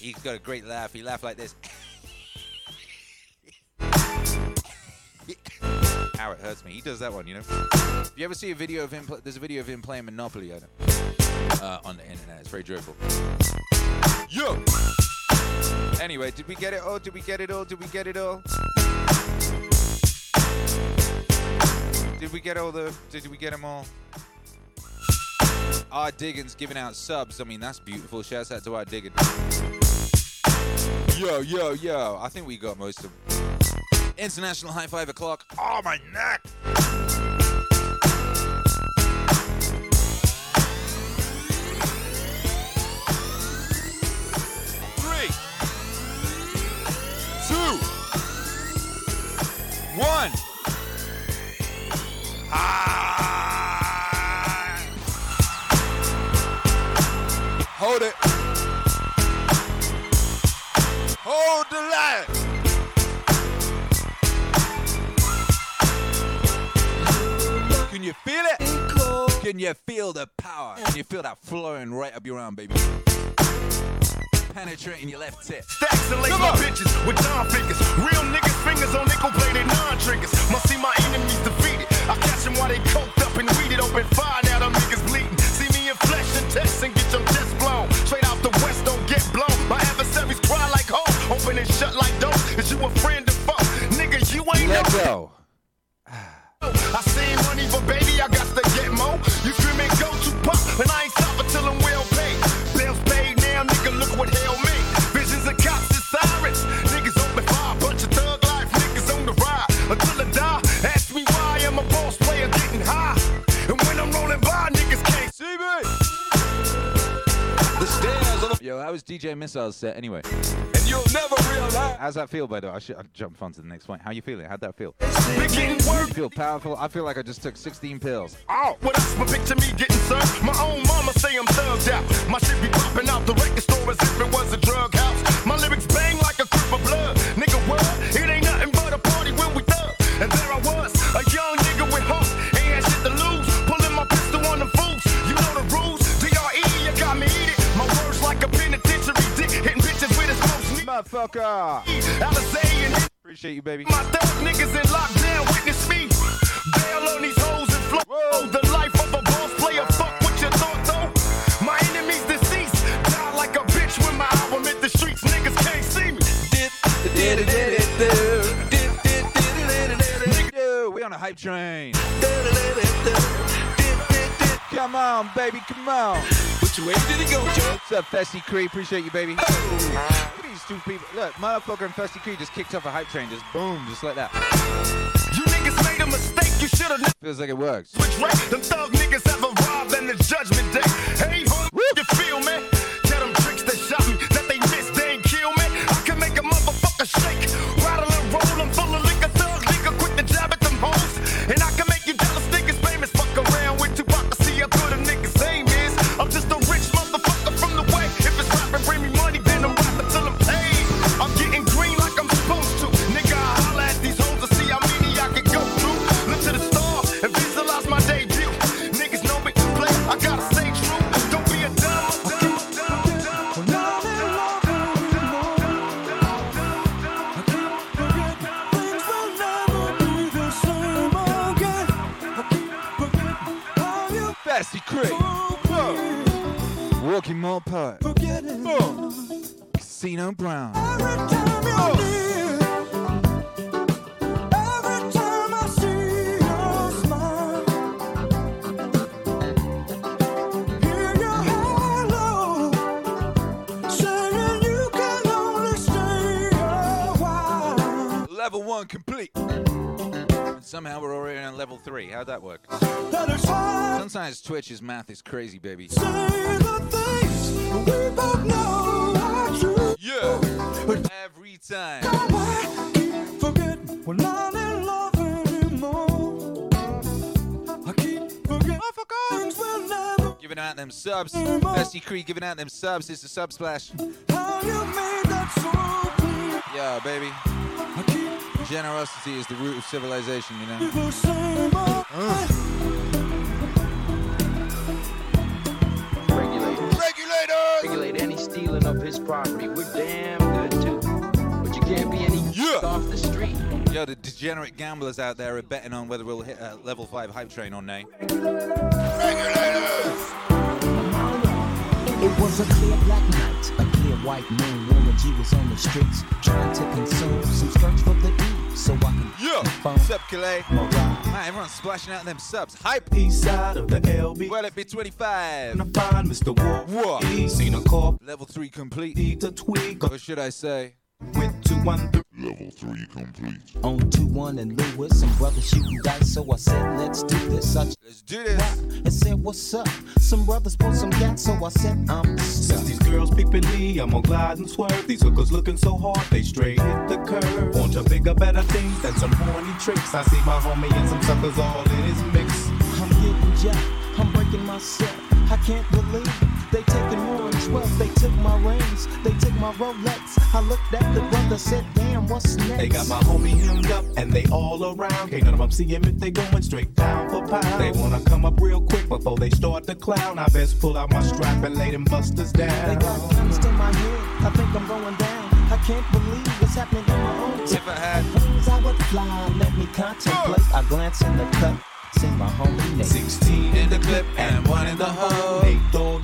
He's got a great laugh. He laughed like this. Ow, it hurts me. He does that one, you know. If you ever see a video of him? There's a video of him playing Monopoly know, uh, on the internet. It's very joyful. Yo. Anyway, did we get it all? Did we get it all? Did we get it all? Did we get all the? Did we get them all? R Diggins giving out subs. I mean, that's beautiful. Shouts out to R Diggins. Yo, yo, yo. I think we got most of them. International High Five o'clock. Oh, my neck. Three, two, one. Ah. Hold it. Hold the line. You feel it? Can you feel the power? Can you feel that flowing right up your arm, baby? Penetrating your left tip. Stacks and lace my bitches with Don fingers. Real niggas fingers on nickel plated non triggers. Must see my enemies defeated. I catch them while they coked up and weeded. Open fire now, them niggas bleeding. See me in flesh and test and get your chest blown. Straight out the west, don't get blown. My adversaries cry like hoes. Open and shut like doors. Is you a friend or foe? Nigga, you ain't Let no. go. I seen money, but baby, I Yo, that was DJ Missile's set anyway. And you'll never realize. How's that feel, by the way? I should I'll jump on to the next point. How you feeling? How'd that feel? I feel powerful. I feel like I just took 16 pills. Oh, what else? But picture me getting served. My own mama say I'm thugged out. My shit be popping out the record store as if it was a drug house. My lyrics Appreciate you, baby. my thug niggas in lockdown. Witness me. Bail on these hoes and flow. The life of a boss player. Fuck what you thought though. My enemies deceased. Die like a bitch when my album hit the streets. Niggas can't see me. We on a hype train. Come on, baby, come on. Which did it go, Joe? What's up, Festy Cree? Appreciate you, baby. Look at these two people. Look, motherfucker and Festy Cree just kicked off a hype train. Just boom, just like that. You niggas made a mistake. You should have Feels like it works. switched right. Them thug niggas have arrived in the judgment day. Hey, ho, you feel me? Tell them tricks that shot me that they missed, they ain't kill me. I can make a motherfucker shake, Boom. Walking Mall Park. Boom. Casino Brown. Level one complete. And somehow we're already on level three. How'd that work? Sometimes Twitch's math is crazy, baby. Yeah. Every time. We're not in love anymore. I keep forgetting things will Giving out them subs. Festy Cree giving out them subs. It's a sub splash. how you made that so. Yeah, baby. Generosity is the root of civilization, you know? Regulators! Regulate any stealing of his property. We're damn good too. But you can't be any off the street. Yo, the degenerate gamblers out there are betting on whether we'll hit a level 5 hype train or nay. It was a clear black night, a clear white moon. Warren G was on the streets trying to consume some skirts for the so I can Yo, phone. what's up, Calais? Man, everyone's splashing out them subs. Hype. East side of the LB. Well, it be 25. And I find Mr. War. What? Seen a car. Level 3 complete. Need to tweak. Or should I say? Went to one three. Level 3 complete. On 2 1 and Lewis, some brothers shooting dice, so I said, let's do this. I Let's do this. and said, what's up? Some brothers pulled some gas, so I said, I'm Since these girls peeping me, I'm gonna glide and swerve. These hookers looking so hard, they straight hit the curve. Want to bigger, better things than some horny tricks. I see my homie and some suckers all in his mix. I'm getting jacked, I'm breaking myself. I can't believe they taking more than 12. They took my rings, they took my Rolex. I looked at the brother, said, damn, what's next? They got my homie hemmed up and they all around. Can't none of them see him if they going straight down for pound. They wanna come up real quick before they start to clown. I best pull out my strap and lay them busters down. They got guns to my head, I think I'm going down. I can't believe what's happening in my own If I had Wings I would fly, let me contemplate. I glance in the cup, see my homie Nate. 16 in the clip and one in the hole. Nate Dogg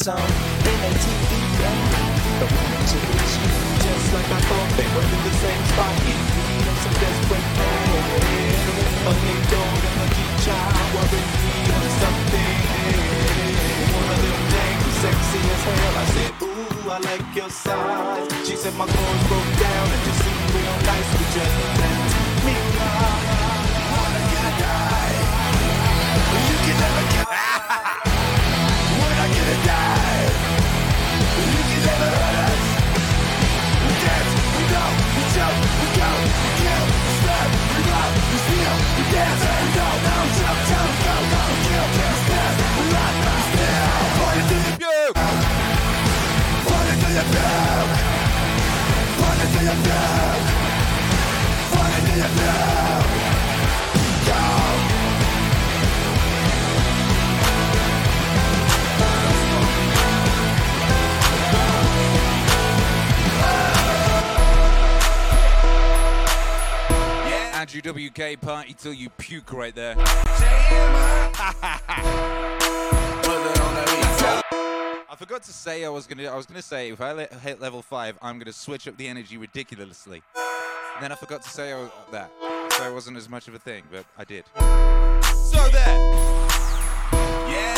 It's on N-A-T-E-A. The reach you. Just like I thought they were in the same spot. Need of some desperate help. A Dogg and a were in need of something. One of them dang sexy as hell. I said, ooh, I like your size. She said my clothes broke till you puke right there. I forgot to say I was gonna. I was gonna say if I hit level five, I'm gonna switch up the energy ridiculously. And then I forgot to say oh, that, so it wasn't as much of a thing, but I did. So there. Yeah.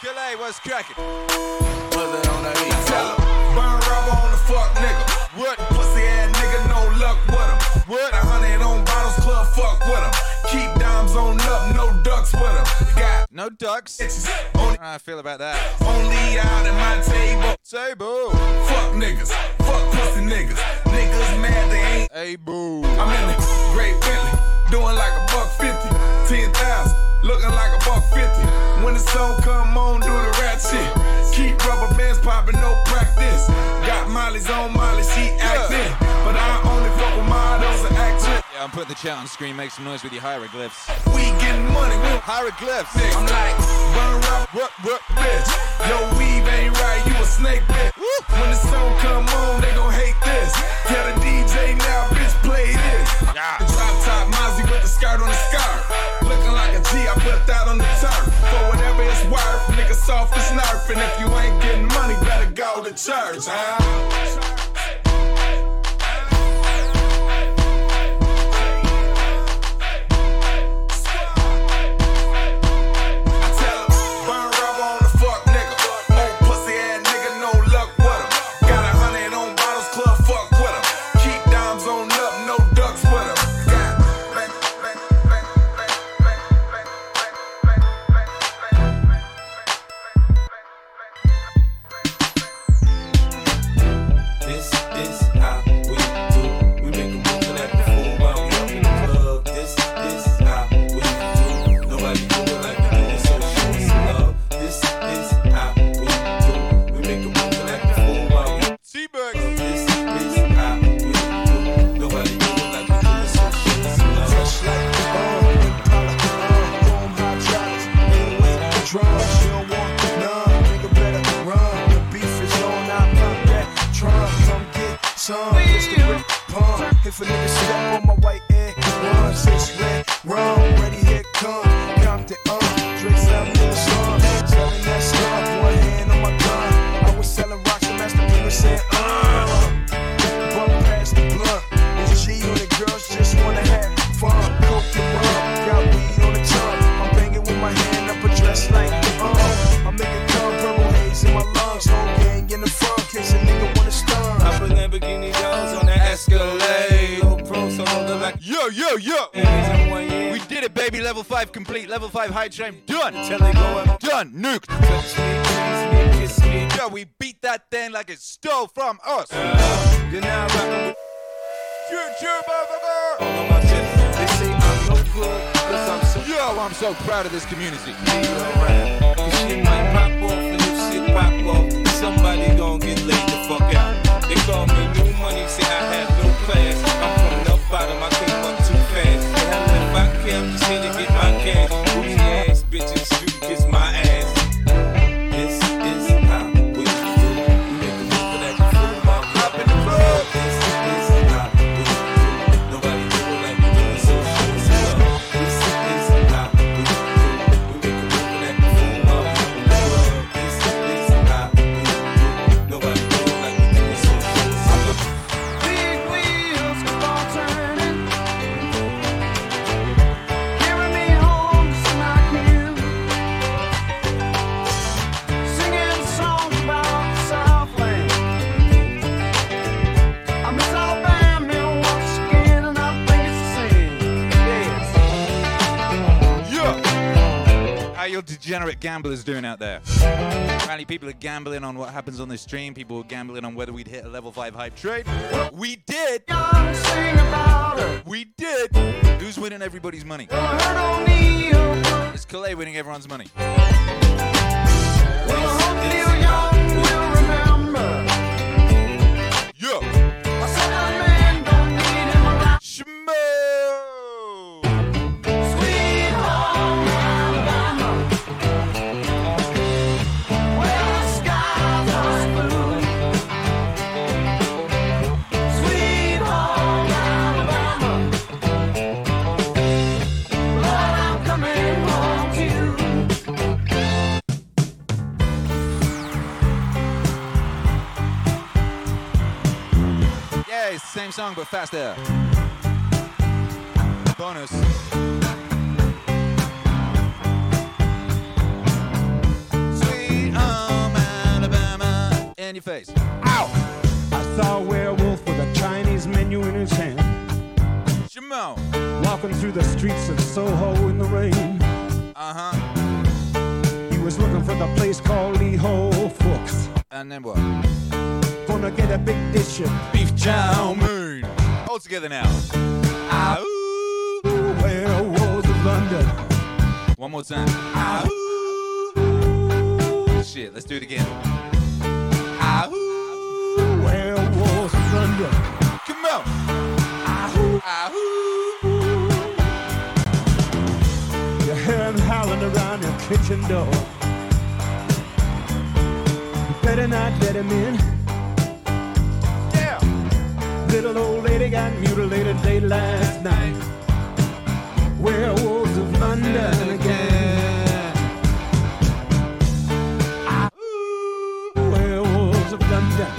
Calais, what's cracking? Burn rubber on the fuck nigga. What? Pussy ass nigga, no luck with him. What? A hundred on bottles, club fuck with him. Keep dimes on up, no ducks with him. Got no ducks. How I feel about that. Only out at my table. Table. Fuck niggas. Fuck pussy niggas. Niggas mad they ain't. Hey boo. I'm in the great Bentley. Doing like a buck fifty. Ten thousand. Looking like a buck fifty. When the song come on, do the rat shit. Keep rubber bands popping, no practice. Got Molly's on Molly, she acting. But I only fuck with models and actors. Yeah, I'm putting the chat on screen. Make some noise with your hieroglyphs. We getting money, we hieroglyphs. I'm like, burn rubber, what, what, bitch. Your weave ain't right, you a snake bitch. When the song come on, they gon' hate this. Tell the DJ now, bitch, play this. The drop top Mozzie with the skirt on the scarf. Looking like a G, I put that on the turf. Worth, nigga soft as nerf. And if you ain't getting money, better go to church, huh? Five high chain done. Done. Nuked. Yo, we beat that thing like it stole from us. You're now rocking Future motherfucker. all on my chest. They say I'm no good, cause I'm so Yo, I'm so proud of this community. Gambling on what happens on the stream. People are gambling on whether we'd hit a level 5 hype trade. We faster. Bonus. Sweet home Alabama in your face. Ow! I saw a werewolf with a Chinese menu in his hand. Shimo. Walking through the streets of Soho in the rain. Uh huh. He was looking for the place called Lee Ho Fooks. And then what? Gonna get a big dish of together now. Ow. Werewolves of London. One more time. Ow. Shit, let's do it again. Ow. Werewolves of London. Come on. Ow. Ow. You hear him howling around your kitchen door. You better not let him in. Little old lady got mutilated late last night. Werewolves of London again. Werewolves of London.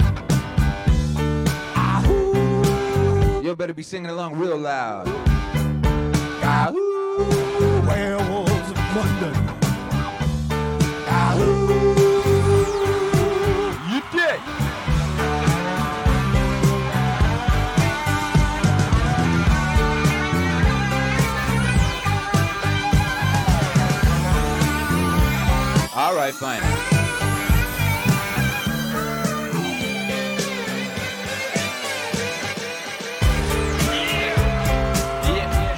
You better be singing along real loud. Werewolves of London. You All right, fine.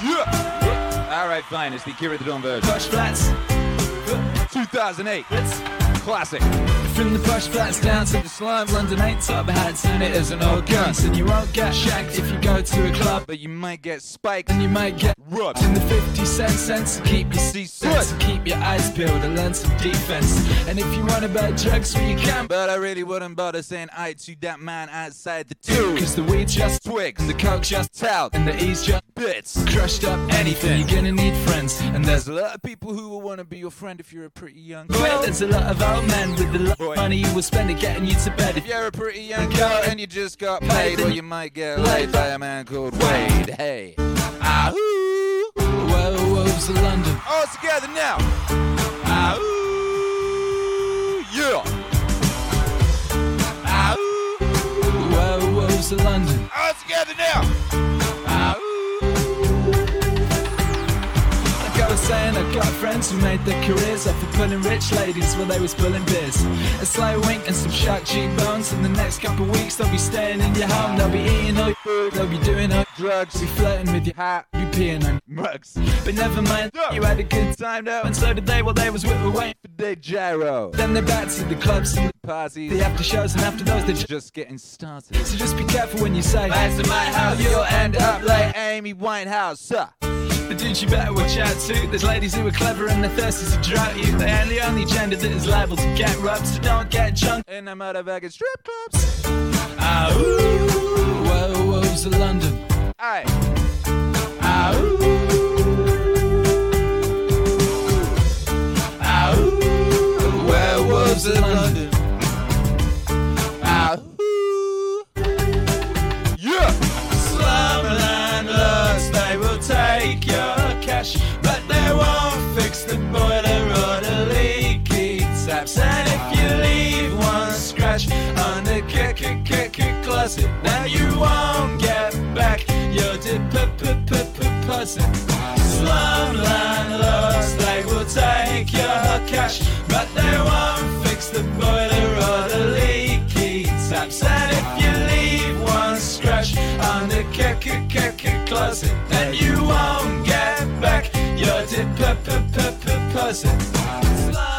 Yeah. All right, fine. It's the Kira the Dawn version. Push flats. 2008. Classic. From the push flats down to the slime, London ain't top hats, and it isn't all guns. And you won't get shagged if you go to a club, but you might get spiked, and you might get rubbed in the 50 cent sense keep your seat sense keep your eyes peeled and learn some defense. And if you want to buy drugs, well, you can. But I really wouldn't bother saying I to that man outside the tube. Cause the weed just twigs, the coke just tout, and the E's just bits. Crushed up anything, you're gonna need friends. And there's a lot of people who will want to be your friend if you're a pretty young girl. there's a lot of old men with a of money who will spend it getting you to bed. If you're a pretty young girl and you just got paid, well, you might get laid by a man called Wade. Hey. Ahoo! Werewolves of London. All together now. Ahoo! Yeah. Ahoo! Werewolves of London. All together Friends who made their careers off of pulling rich ladies while they was pulling beers. A slow wink and some shark cheekbones. In the next couple of weeks, they'll be staying in your home. They'll be eating all your food. They'll be doing all your drugs. Be flirting with your hat. Be peeing on mugs. But never mind, you had a good time though. And so did they while they was with waiting for their gyro. Then they're back to the clubs and the Parties. the after shows. And after those, they're just. Just getting started. So just be careful when you say, Back to my house, you'll end up like Amy Winehouse, sir. But dude, you better watch out too. There's ladies who are clever and they're thirsty to drought you. They ain't the only gender that is liable to get rubbed, so don't get drunk. In the motherfucking strip clubs. Ah, ooh, werewolves of London. Aye. Ah, ooh. Ah, werewolves of London. pussy. Now you won't get back your pussy. Slumline looks like we'll take your cash, but they won't fix the boiler or the leaky taps. And if you leave one scratch on the closet, then you won't get back your pussy.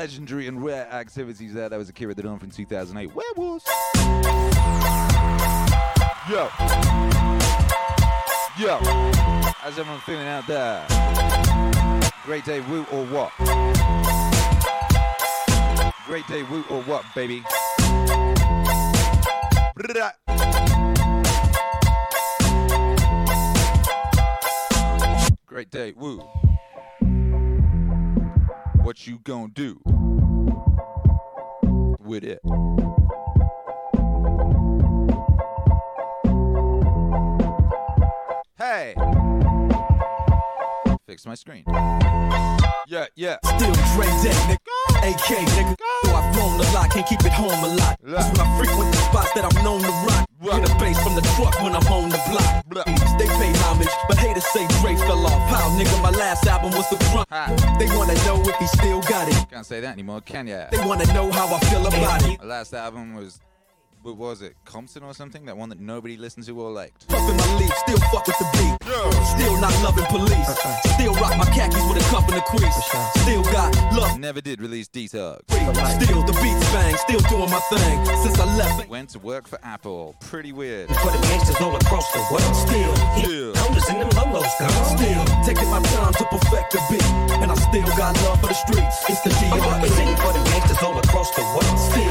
Legendary and rare activities there. That was a Akira the Dawn from 2008. Werewolves. Yo. Yo. How's everyone feeling out there? Great day, woo or what? Great day, woo or what, baby? Great day, woo. What you gonna do with it? Hey! Fix my screen. Yeah, yeah. Still Dre Day, nigga. AK, nigga. So I've flown a lot, can't keep it home a lot. That's when I frequent the spots that I'm known to rock. Get a bass from the truck when I'm on the block. They pay homage, but haters say Dre fell off. How, nigga, my last album was the front. They wanna know if he still got it. Can't say that anymore, can ya? They wanna know how I feel about it. My last album was, what was it, Compton or something? That one that nobody listened to or liked. Puffin' my leaf, still fuck with the beat. Still not loving police. Still rock my khakis with a cuff and a crease. Still got love. Never did release Detox. Still the beats bang, still doing my thing. Since I left, Went to work for Apple. Pretty weird. for the gangsters all across the world. Still, Still. counters in them lolos, girl. Still taking my time to perfect the beat, and I still got love for the streets. It's the DR. representing for the gangsters all across the world. Still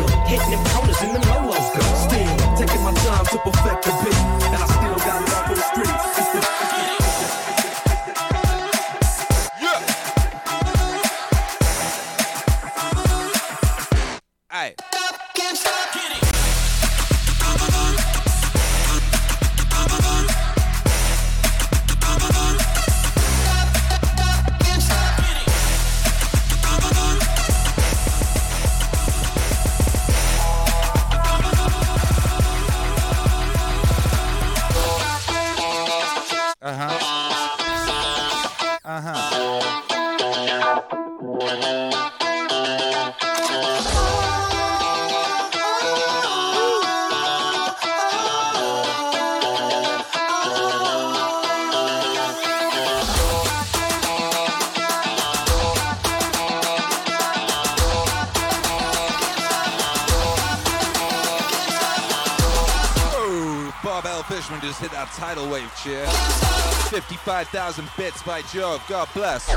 55,000 bits by Jove. God bless.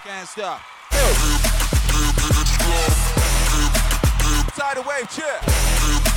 Can't stop. Tidal wave chair.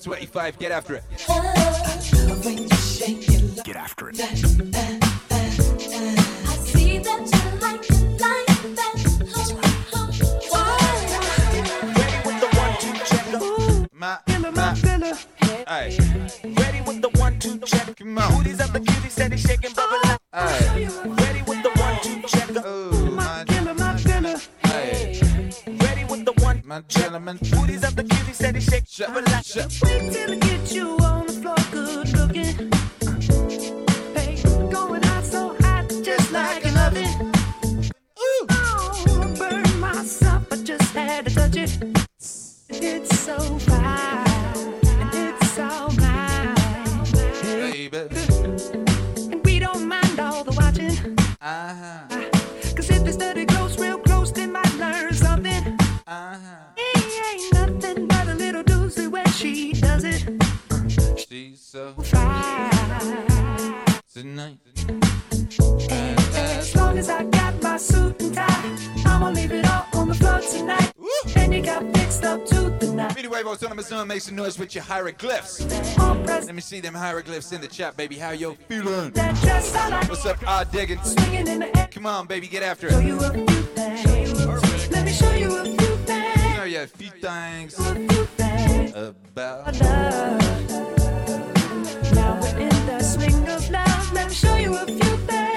25? Get after it. Get after it. It's so fine, Media Wave Autonomous Zone make some noise with your hieroglyphs. Let me see them hieroglyphs in the chat, baby. How yo feeling? What's up, R Diggins? Come on, baby, get after it. you. Let me show you a few things. You know, yeah, a few things A few things. about. love. Now we're in the swing of love. Let me show you a few things.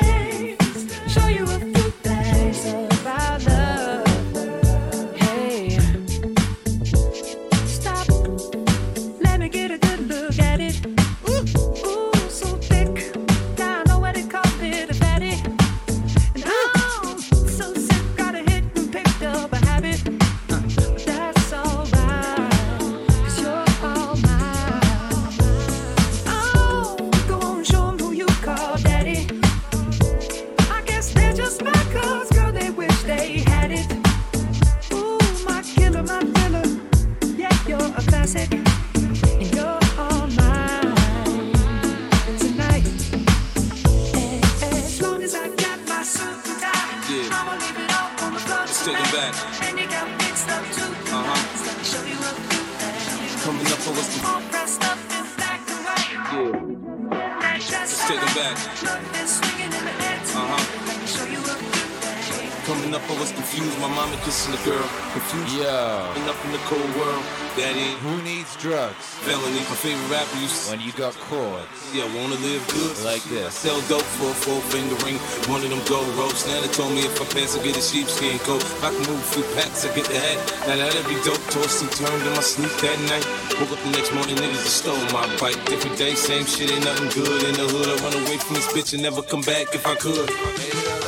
Favorite rapper used when you got chords Yeah, wanna live good like this? Sell dope for a four finger ring. One of them gold ropes. They told me if I pass, I get a sheepskin coat. If I can move a few packs, I get the hat. Now that'd be dope. Tossed and turned in my sleep that night. Woke up the next morning, niggas just stole my bike. Different day, same shit, ain't nothing good in the hood. I run away from this bitch and never come back if I could.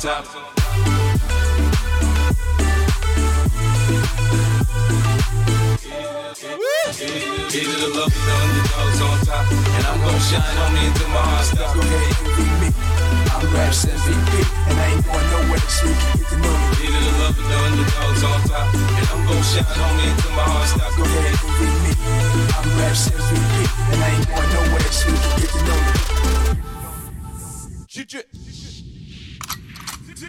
Top. Either to love it, the underdogs on top. And I'm gonna shine on me until my heart stops. Go ahead, me. I'm Raps MVP, and I ain't going nowhere you can get to know me. Either to love it, the underdogs on top. And I'm gonna shine on me until my heart stops. Go ahead, me. I'm Raps MVP, and I ain't going nowhere you can get to know me. On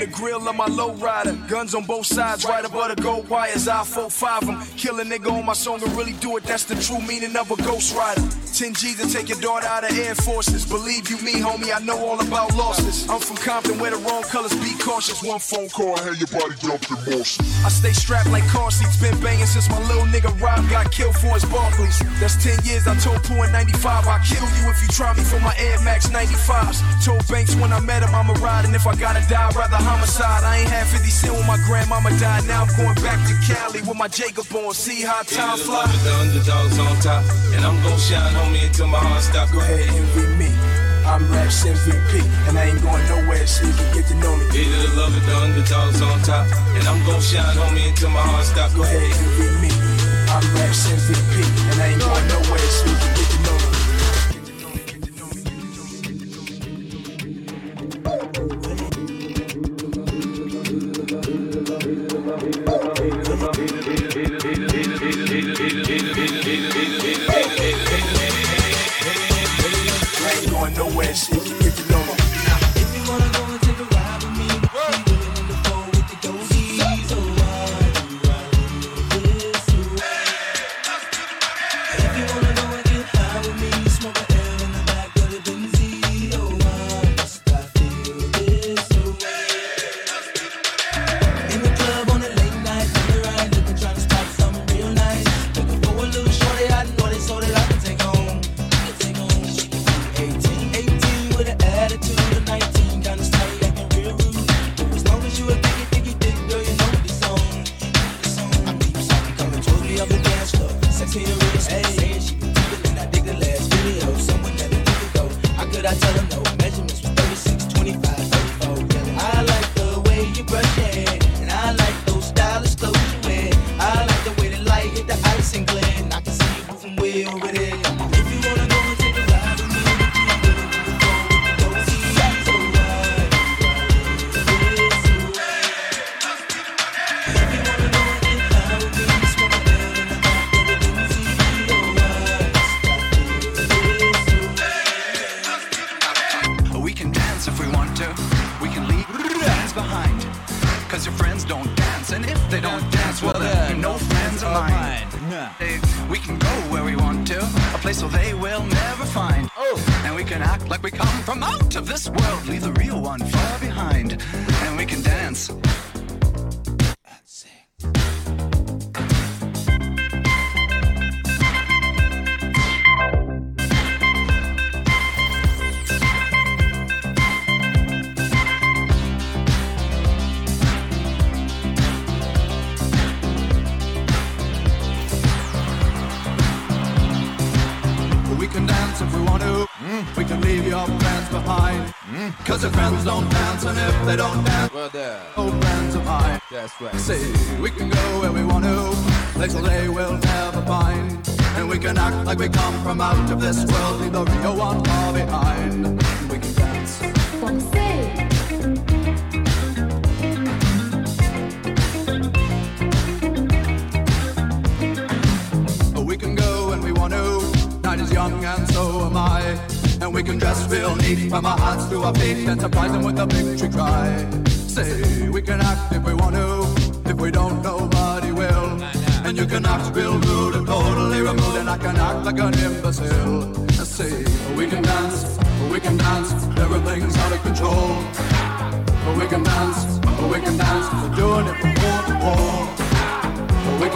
the grill of my low rider, guns on both sides, right above the gold wires. I 4-5 them. Kill a nigga on my song and really do it. That's the true meaning of a ghost rider. 10 G's to take your daughter out of Air Forces. Believe you me, homie, I know all about losses. I'm from Compton where the wrong colors be cautious. One phone call, I had your body dumped in Boston. I stay strapped like car seats, been banging since my little nigga Rob got killed for his Barclays. That's 10 years, I told Pooh in 95, I'll kill you if you try me for my Air Max 95s. Told Banks when I met him, I'ma ride, and if I gotta die, I'd rather homicide. I ain't had 50 cent when my grandmama died, now I'm going back to Cali with my Jacob on. See how time Either to fly. love it, the underdogs on top. And I'm gonna shine me until my heart stops. Go ahead, envy me. I'm Raps MVP, and I ain't going nowhere so you can get to know me. Either the love it, the underdogs on top. And I'm gonna shine on me until my heart stops. Go ahead, envy me. I'm Raps MVP, and I ain't going nowhere so you can get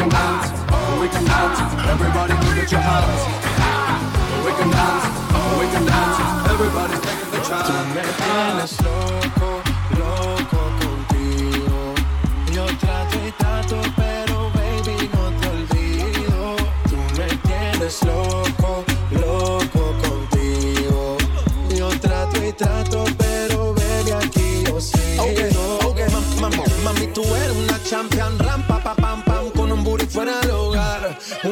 can dance, we can dance. Everybody look at your hands. We can dance, we can dance. Everybody's taking the chance.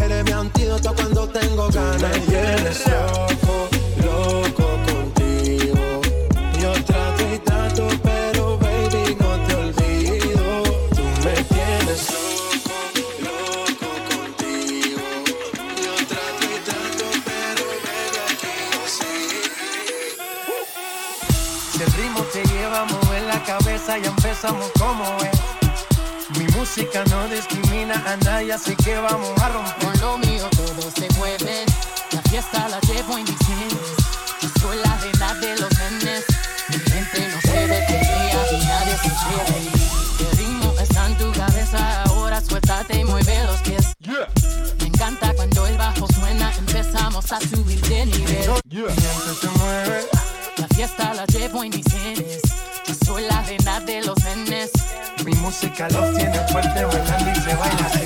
Eres mi antídoto cuando tengo ganas. Y eres loco, loco contigo. Yo trato y trato, pero baby, no te olvido. Tú me tienes loco, loco contigo. Yo trato y trato, pero baby, aquí yo sí. Si ritmo te lleva a la cabeza, ya empezamos como es música no discrimina a nadie, así que vamos a romper. Con lo mío todos se mueven, la fiesta la llevo en música los tiene fuerte bailando y se baila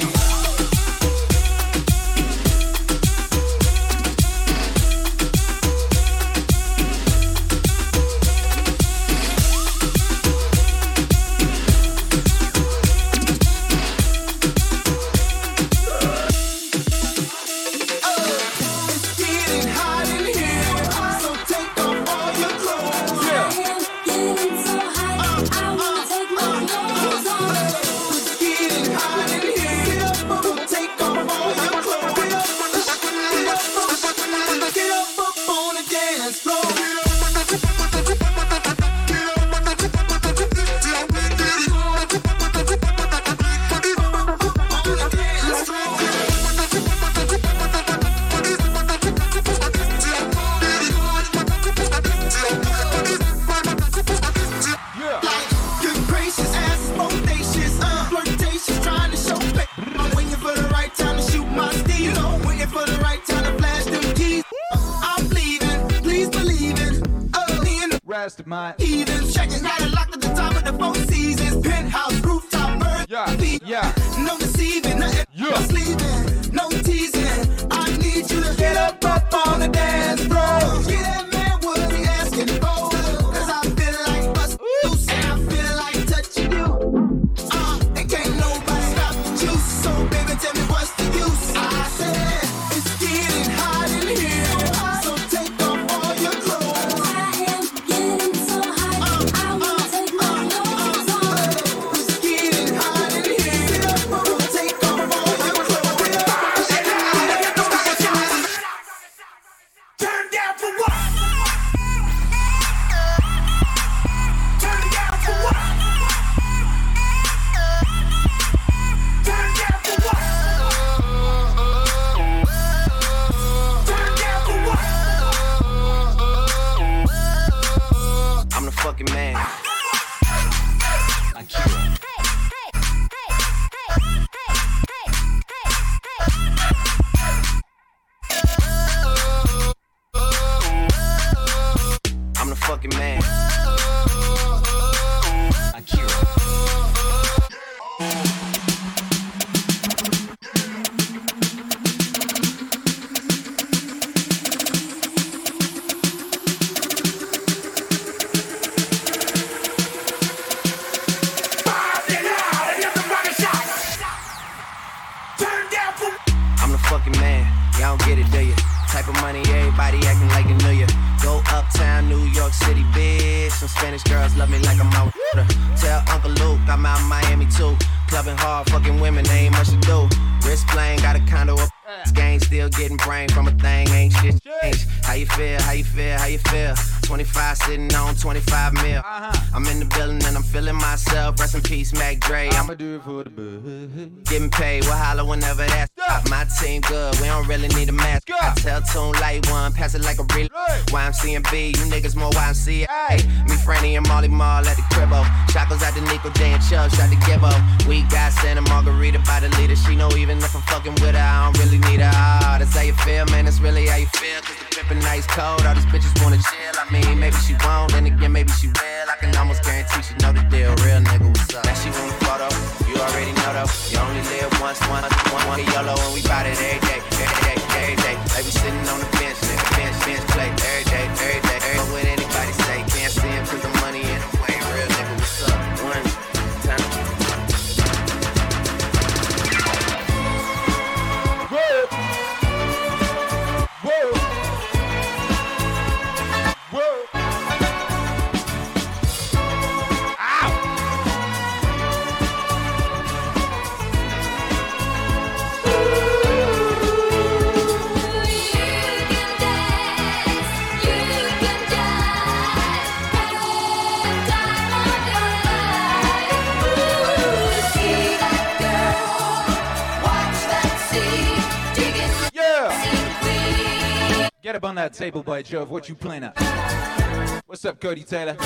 you playing at? What's up, Cody Taylor?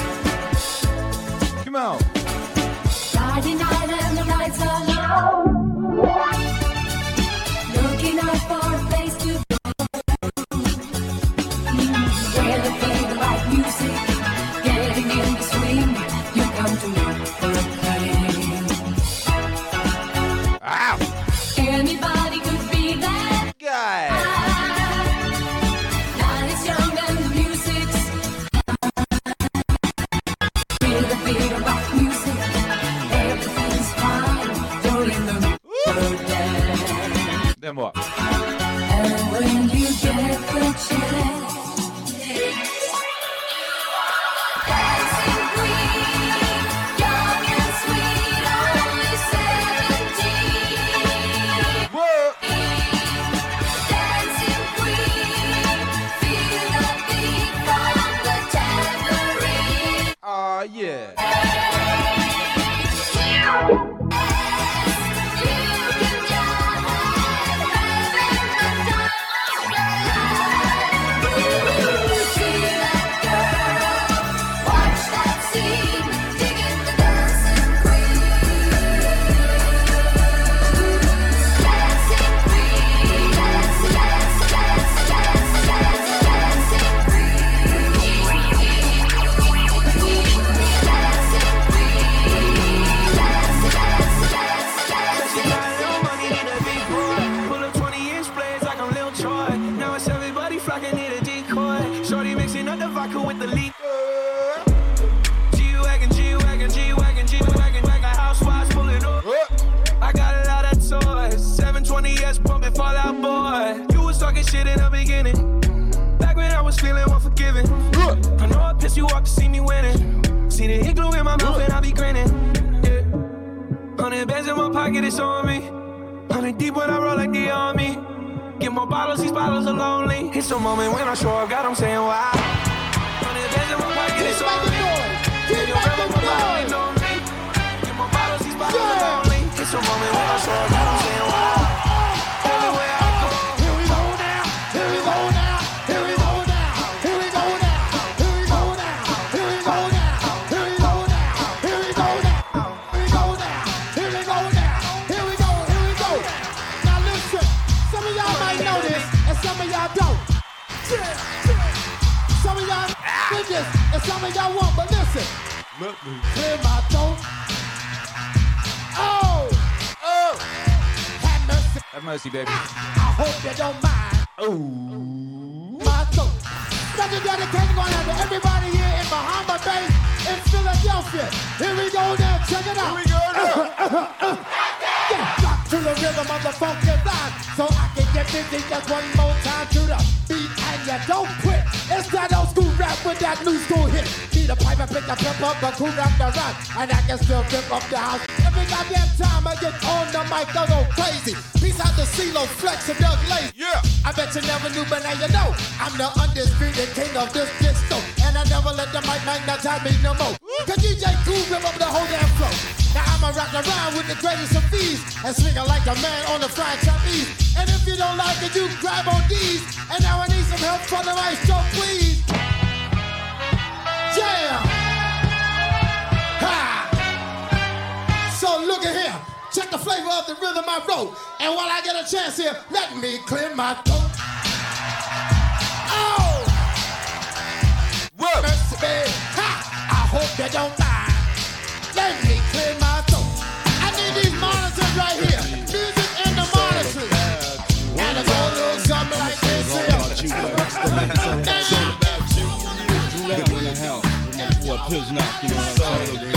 Pills you know what I'm saying?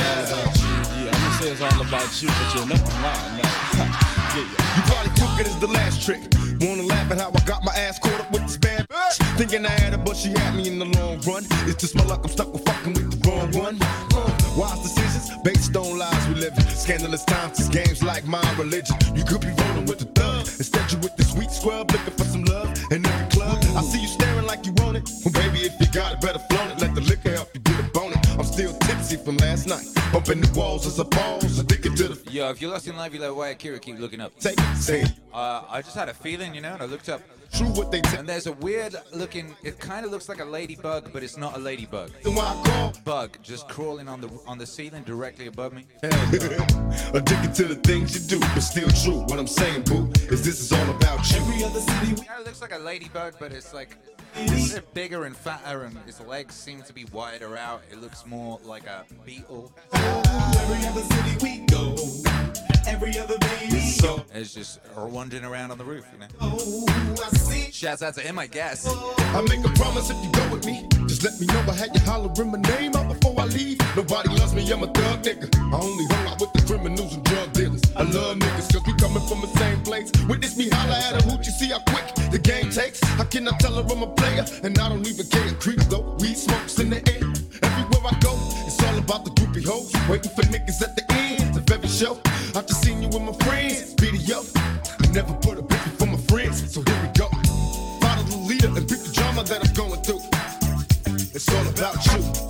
Yeah, I'm gonna say it's all about you, but you're never lying now. You probably took it as the last trick. Wanna laugh at how I got my ass caught up with this bad bitch? Thinking I had her, but she had me in the long run. It's just my luck, I'm stuck with fucking with the wrong one. Wise decisions based on lies we live in. Scandalous times, these games like my religion. You could be rolling with the thug. Instead, you with the sweet scrub looking for some love in every club. I see you staring like you want it. Well, baby, if you got it, better flaunt it. Let the liquor help you get a bonus. I'm still tipsy from last night. Bumping the walls as a pause. Addicted to Yo, if you're lost in life, you let why Kira keep looking up. Take it, say. Uh, I just had a feeling, you know, and I looked up. True what they And there's a weird looking. It kind of looks like a ladybug, but it's not a ladybug. Then why Bug just crawling on the on the ceiling directly above me. Addicted to the things you do, but still true. What I'm saying, boo, is this is all about you. Every other city. It kind of looks like a ladybug, but it's like it's bigger and fatter, and its legs seem to be wider out. It looks more like a beetle. Every other city we go. Every other baby. So It's just wandering around on the roof, you know. Oh, I see. Shouts out to him, I guess. I make a promise if you go with me. Just let me know I had you hollering my name out before I leave. Nobody loves me, I'm a thug nigga. I only hung out with the criminals and drug dealers. I love niggas cause we coming from the same place. Witness me holler at a hoot, you see how quick the game takes. I tell her I'm a player? And I don't even care. Creeps though, weed smokes in the air. Everywhere I go, it's all about the groupie hoes. Waiting for niggas at the end of every show. I just seen you with my friends, video. I never put a bitch before my friends, so here we go. Follow the leader and pick the drama that I'm going through. It's all about you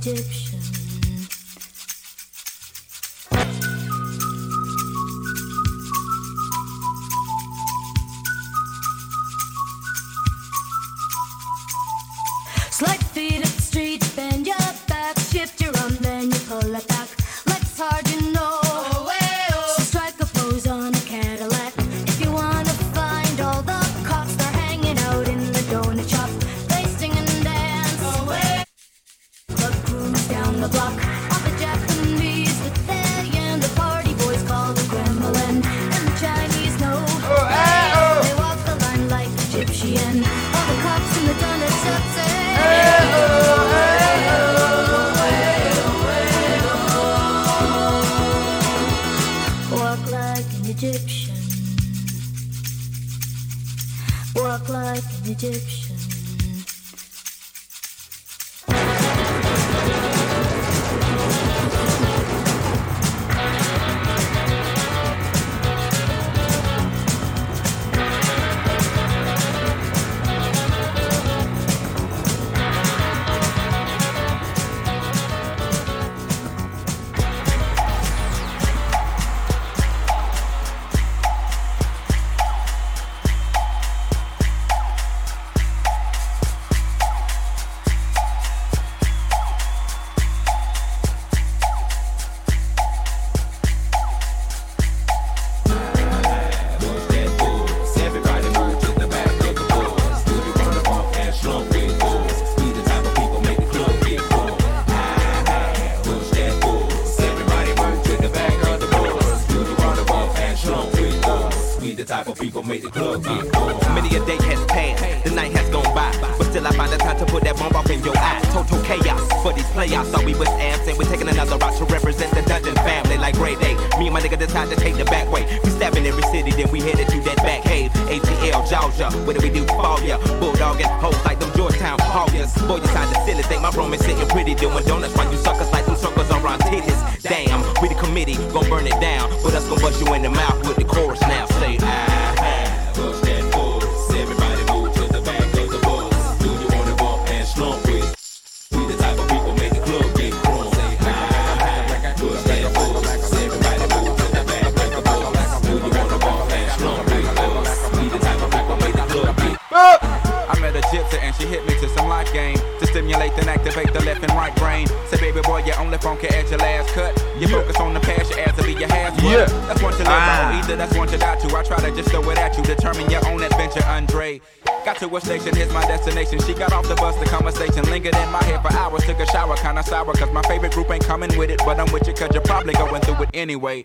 dipshit. anyway,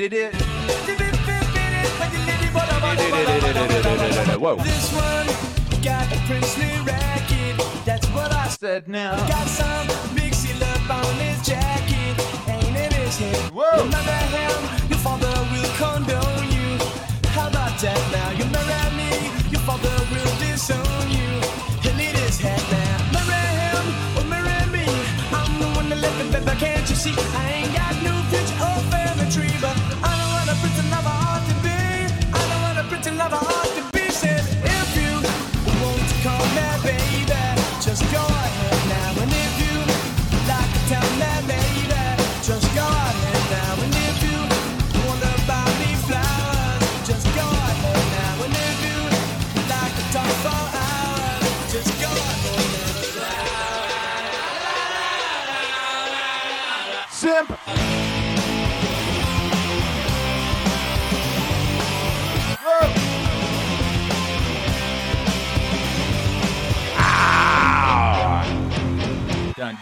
Whoa. This one got a princely racket. That's what I said now. Got some mixy love on his jacket. Ain't his head. Whoa. Remember him, your father will condone you. How about that now? You marry me, your father will disown you. Head now. Marry him or marry me. I'm the one that left can't you see? I ain't got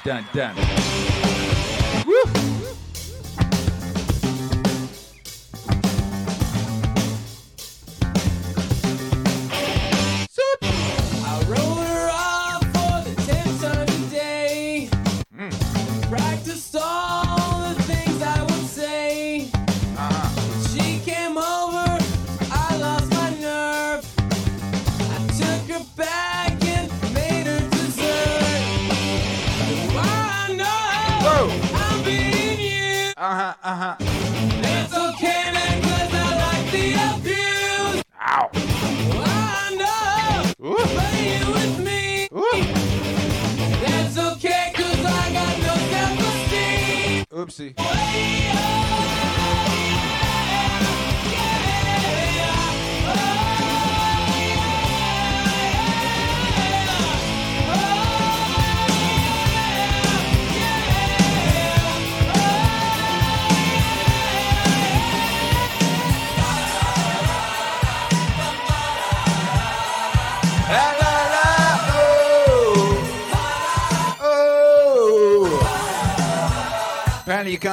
dun, dun.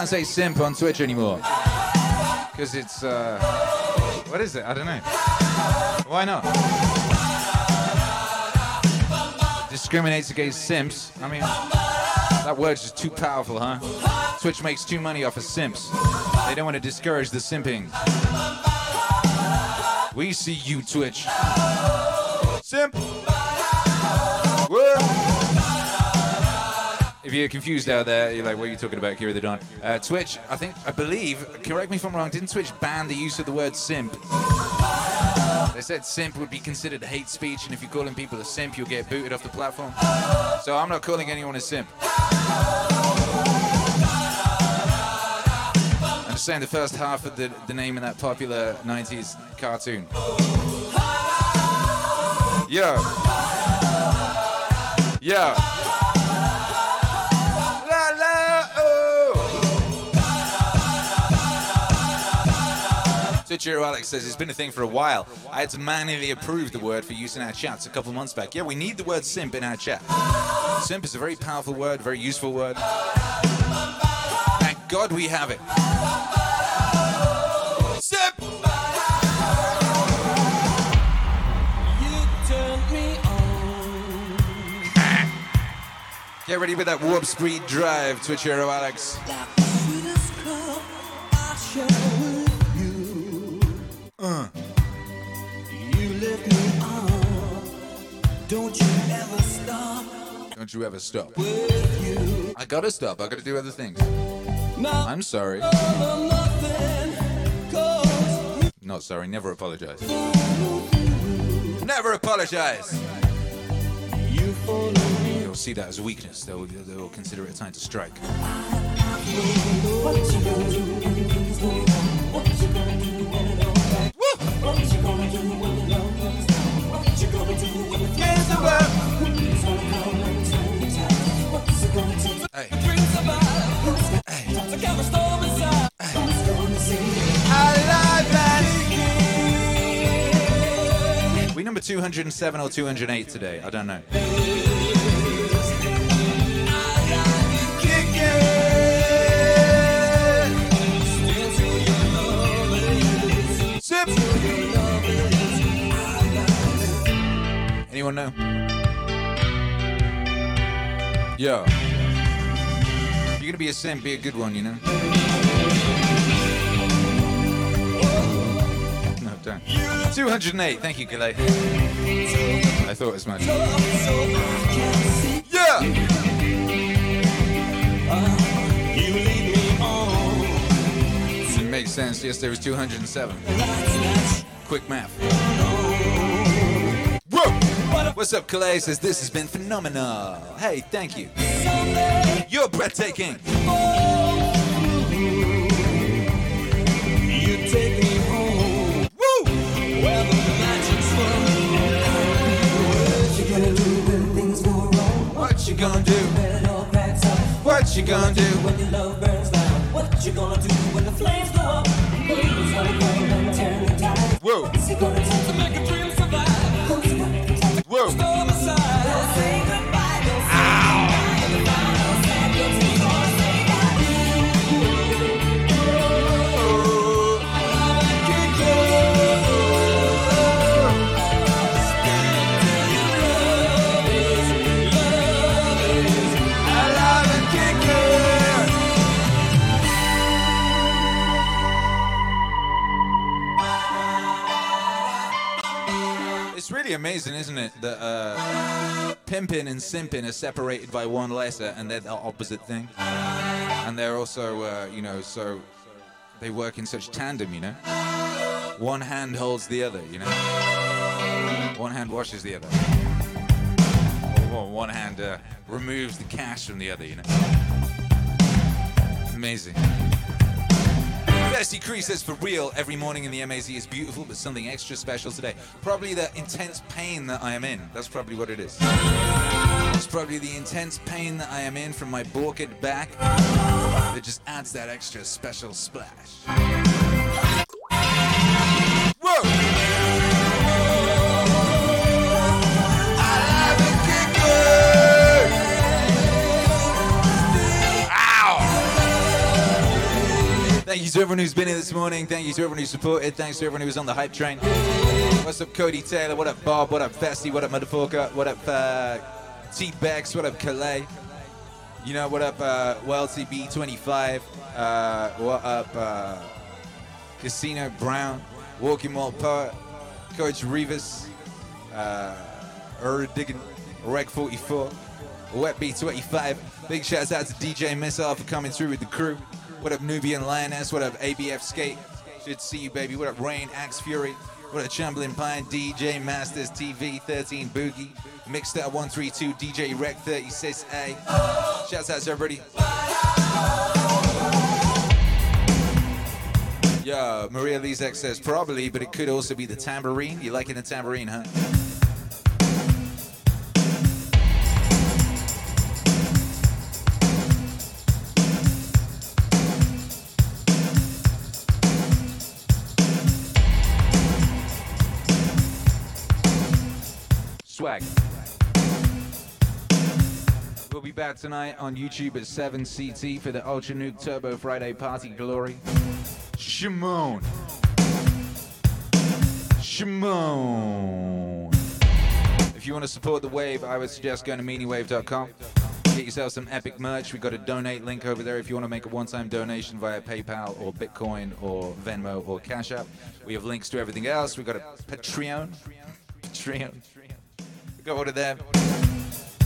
Can't say simp on Twitch anymore. Because it's, uh. What is it? I don't know. Why not? Discriminates against simps. I mean, that word's just too powerful, huh? Twitch makes too money off of simps. They don't want to discourage the simping. We see you, Twitch. Simp! What? You're confused out there, you're like, what are you talking about, Kira the Don? Uh, Twitch, I think, I believe, correct me if I'm wrong, didn't Twitch ban the use of the word simp? They said simp would be considered hate speech, and if you're calling people a simp, you'll get booted off the platform. So I'm not calling anyone a simp. I'm just saying the first half of the, the name in that popular 90s cartoon. Yeah. Yo. Twitcher Alex says it's been a thing for a while. I had to manually approve the word for use in our chats a couple months back. Yeah, we need the word simp in our chat. Simp is a very powerful word, very useful word. Thank God we have it. Simp! You turned. Get ready with that warp speed drive, Twitch hero Alex. Don't you ever stop. I gotta stop. I gotta do other things. I'm sorry. all or nothing. 'cause Not sorry. Never apologize. Never apologize. you follow me. They'll see that as weakness. They'll, they'll consider it a time to strike. What We number 207 or 208 today. I don't know. Anyone know? Yo. You're gonna be a simp, be a good one, you know? No, don't. 208. Thank you, Gillet. I thought as much. Yeah! It makes sense. Yes, there was 207. Quick math. What's up, Calais? Says this has been phenomenal. Hey, thank you. You're breathtaking. You take me home. Woo! Where the magic's What you gonna do when things go wrong? What you gonna do? It all cracks up. What you gonna do? When your love burns down. What you gonna do when the flames go up? Who's gonna come and turn the tide? Whoa! Amazing, isn't it, that uh, pimping and simping are separated by one letter, and they're the opposite thing. And they're also, uh, you know, so they work in such tandem, you know. One hand holds the other, you know. One hand washes the other. One hand uh, removes the cash from the other, you know. Amazing. Bessie Cree says, for real, every morning in the MAZ is beautiful, but something extra special today. Probably the intense pain that I am in. That's probably what it is. It's probably the intense pain that I am in from my borked back that just adds that extra special splash. Thank you to everyone who's been here this morning. Thank you to everyone who supported. Thanks to everyone who was on the hype train. What's up, Cody Taylor? What up, Bob? What up, Festy? What up, motherfucker? What up, uh, T Bex? What up, Calais? You know, what up, uh, Welty B25? Uh, what up, uh, Casino Brown? Walking Mall Poet? Coach Rivas? Uh, Ur Diggin? Reg 44? Wet B25? Big shouts out to DJ Missile for coming through with the crew. What up, Nubian Lioness? What up, ABF Skate? Should see you, baby. What up, Rain, Axe Fury? What up, Chamberlain Pine, DJ Masters TV, 13 Boogie, Mixed Up 132, DJ Rec 36A. Shouts out to everybody. Yo, Maria Lizek says probably, but it could also be the tambourine. You liking the tambourine, huh? Swag. We'll be back tonight on YouTube at 7 CT for the Ultra Nuke Turbo Friday Party Glory. Shimon. Shimon. If you want to support the wave, I would suggest going to meaningwave.com. Get yourself some epic merch. We've got a donate link over there if you want to make a one-time donation via PayPal or Bitcoin or Venmo or Cash App. We have links to everything else. We've got a Patreon. Patreon. One of them.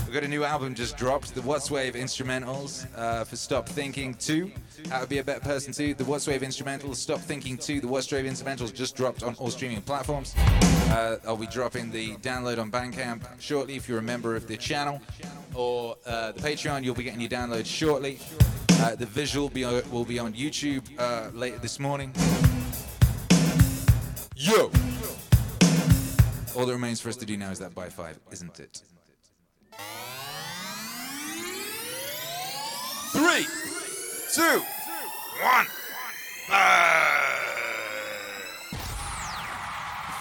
We've got a new album just dropped, the What's Wave instrumentals uh, for Stop Thinking 2. How to Be a Better Person 2. The What's Wave instrumentals, Stop Thinking 2. The What's Wave instrumentals just dropped on all streaming platforms. Uh, I'll be dropping the download on Bandcamp shortly if you're a member of the channel. Or uh, the Patreon, you'll be getting your download shortly. Uh, the visual be, will be on YouTube uh, later this morning. Yo! All that remains for us to do now is that by five, isn't it? Three, two, one.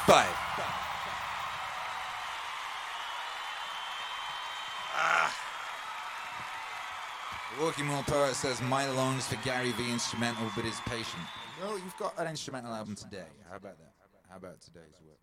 Five. Ah. Walking More Poet says, My longs for Gary V instrumental, but is patient. Well, you've got an instrumental album today. How about that? How about today's today.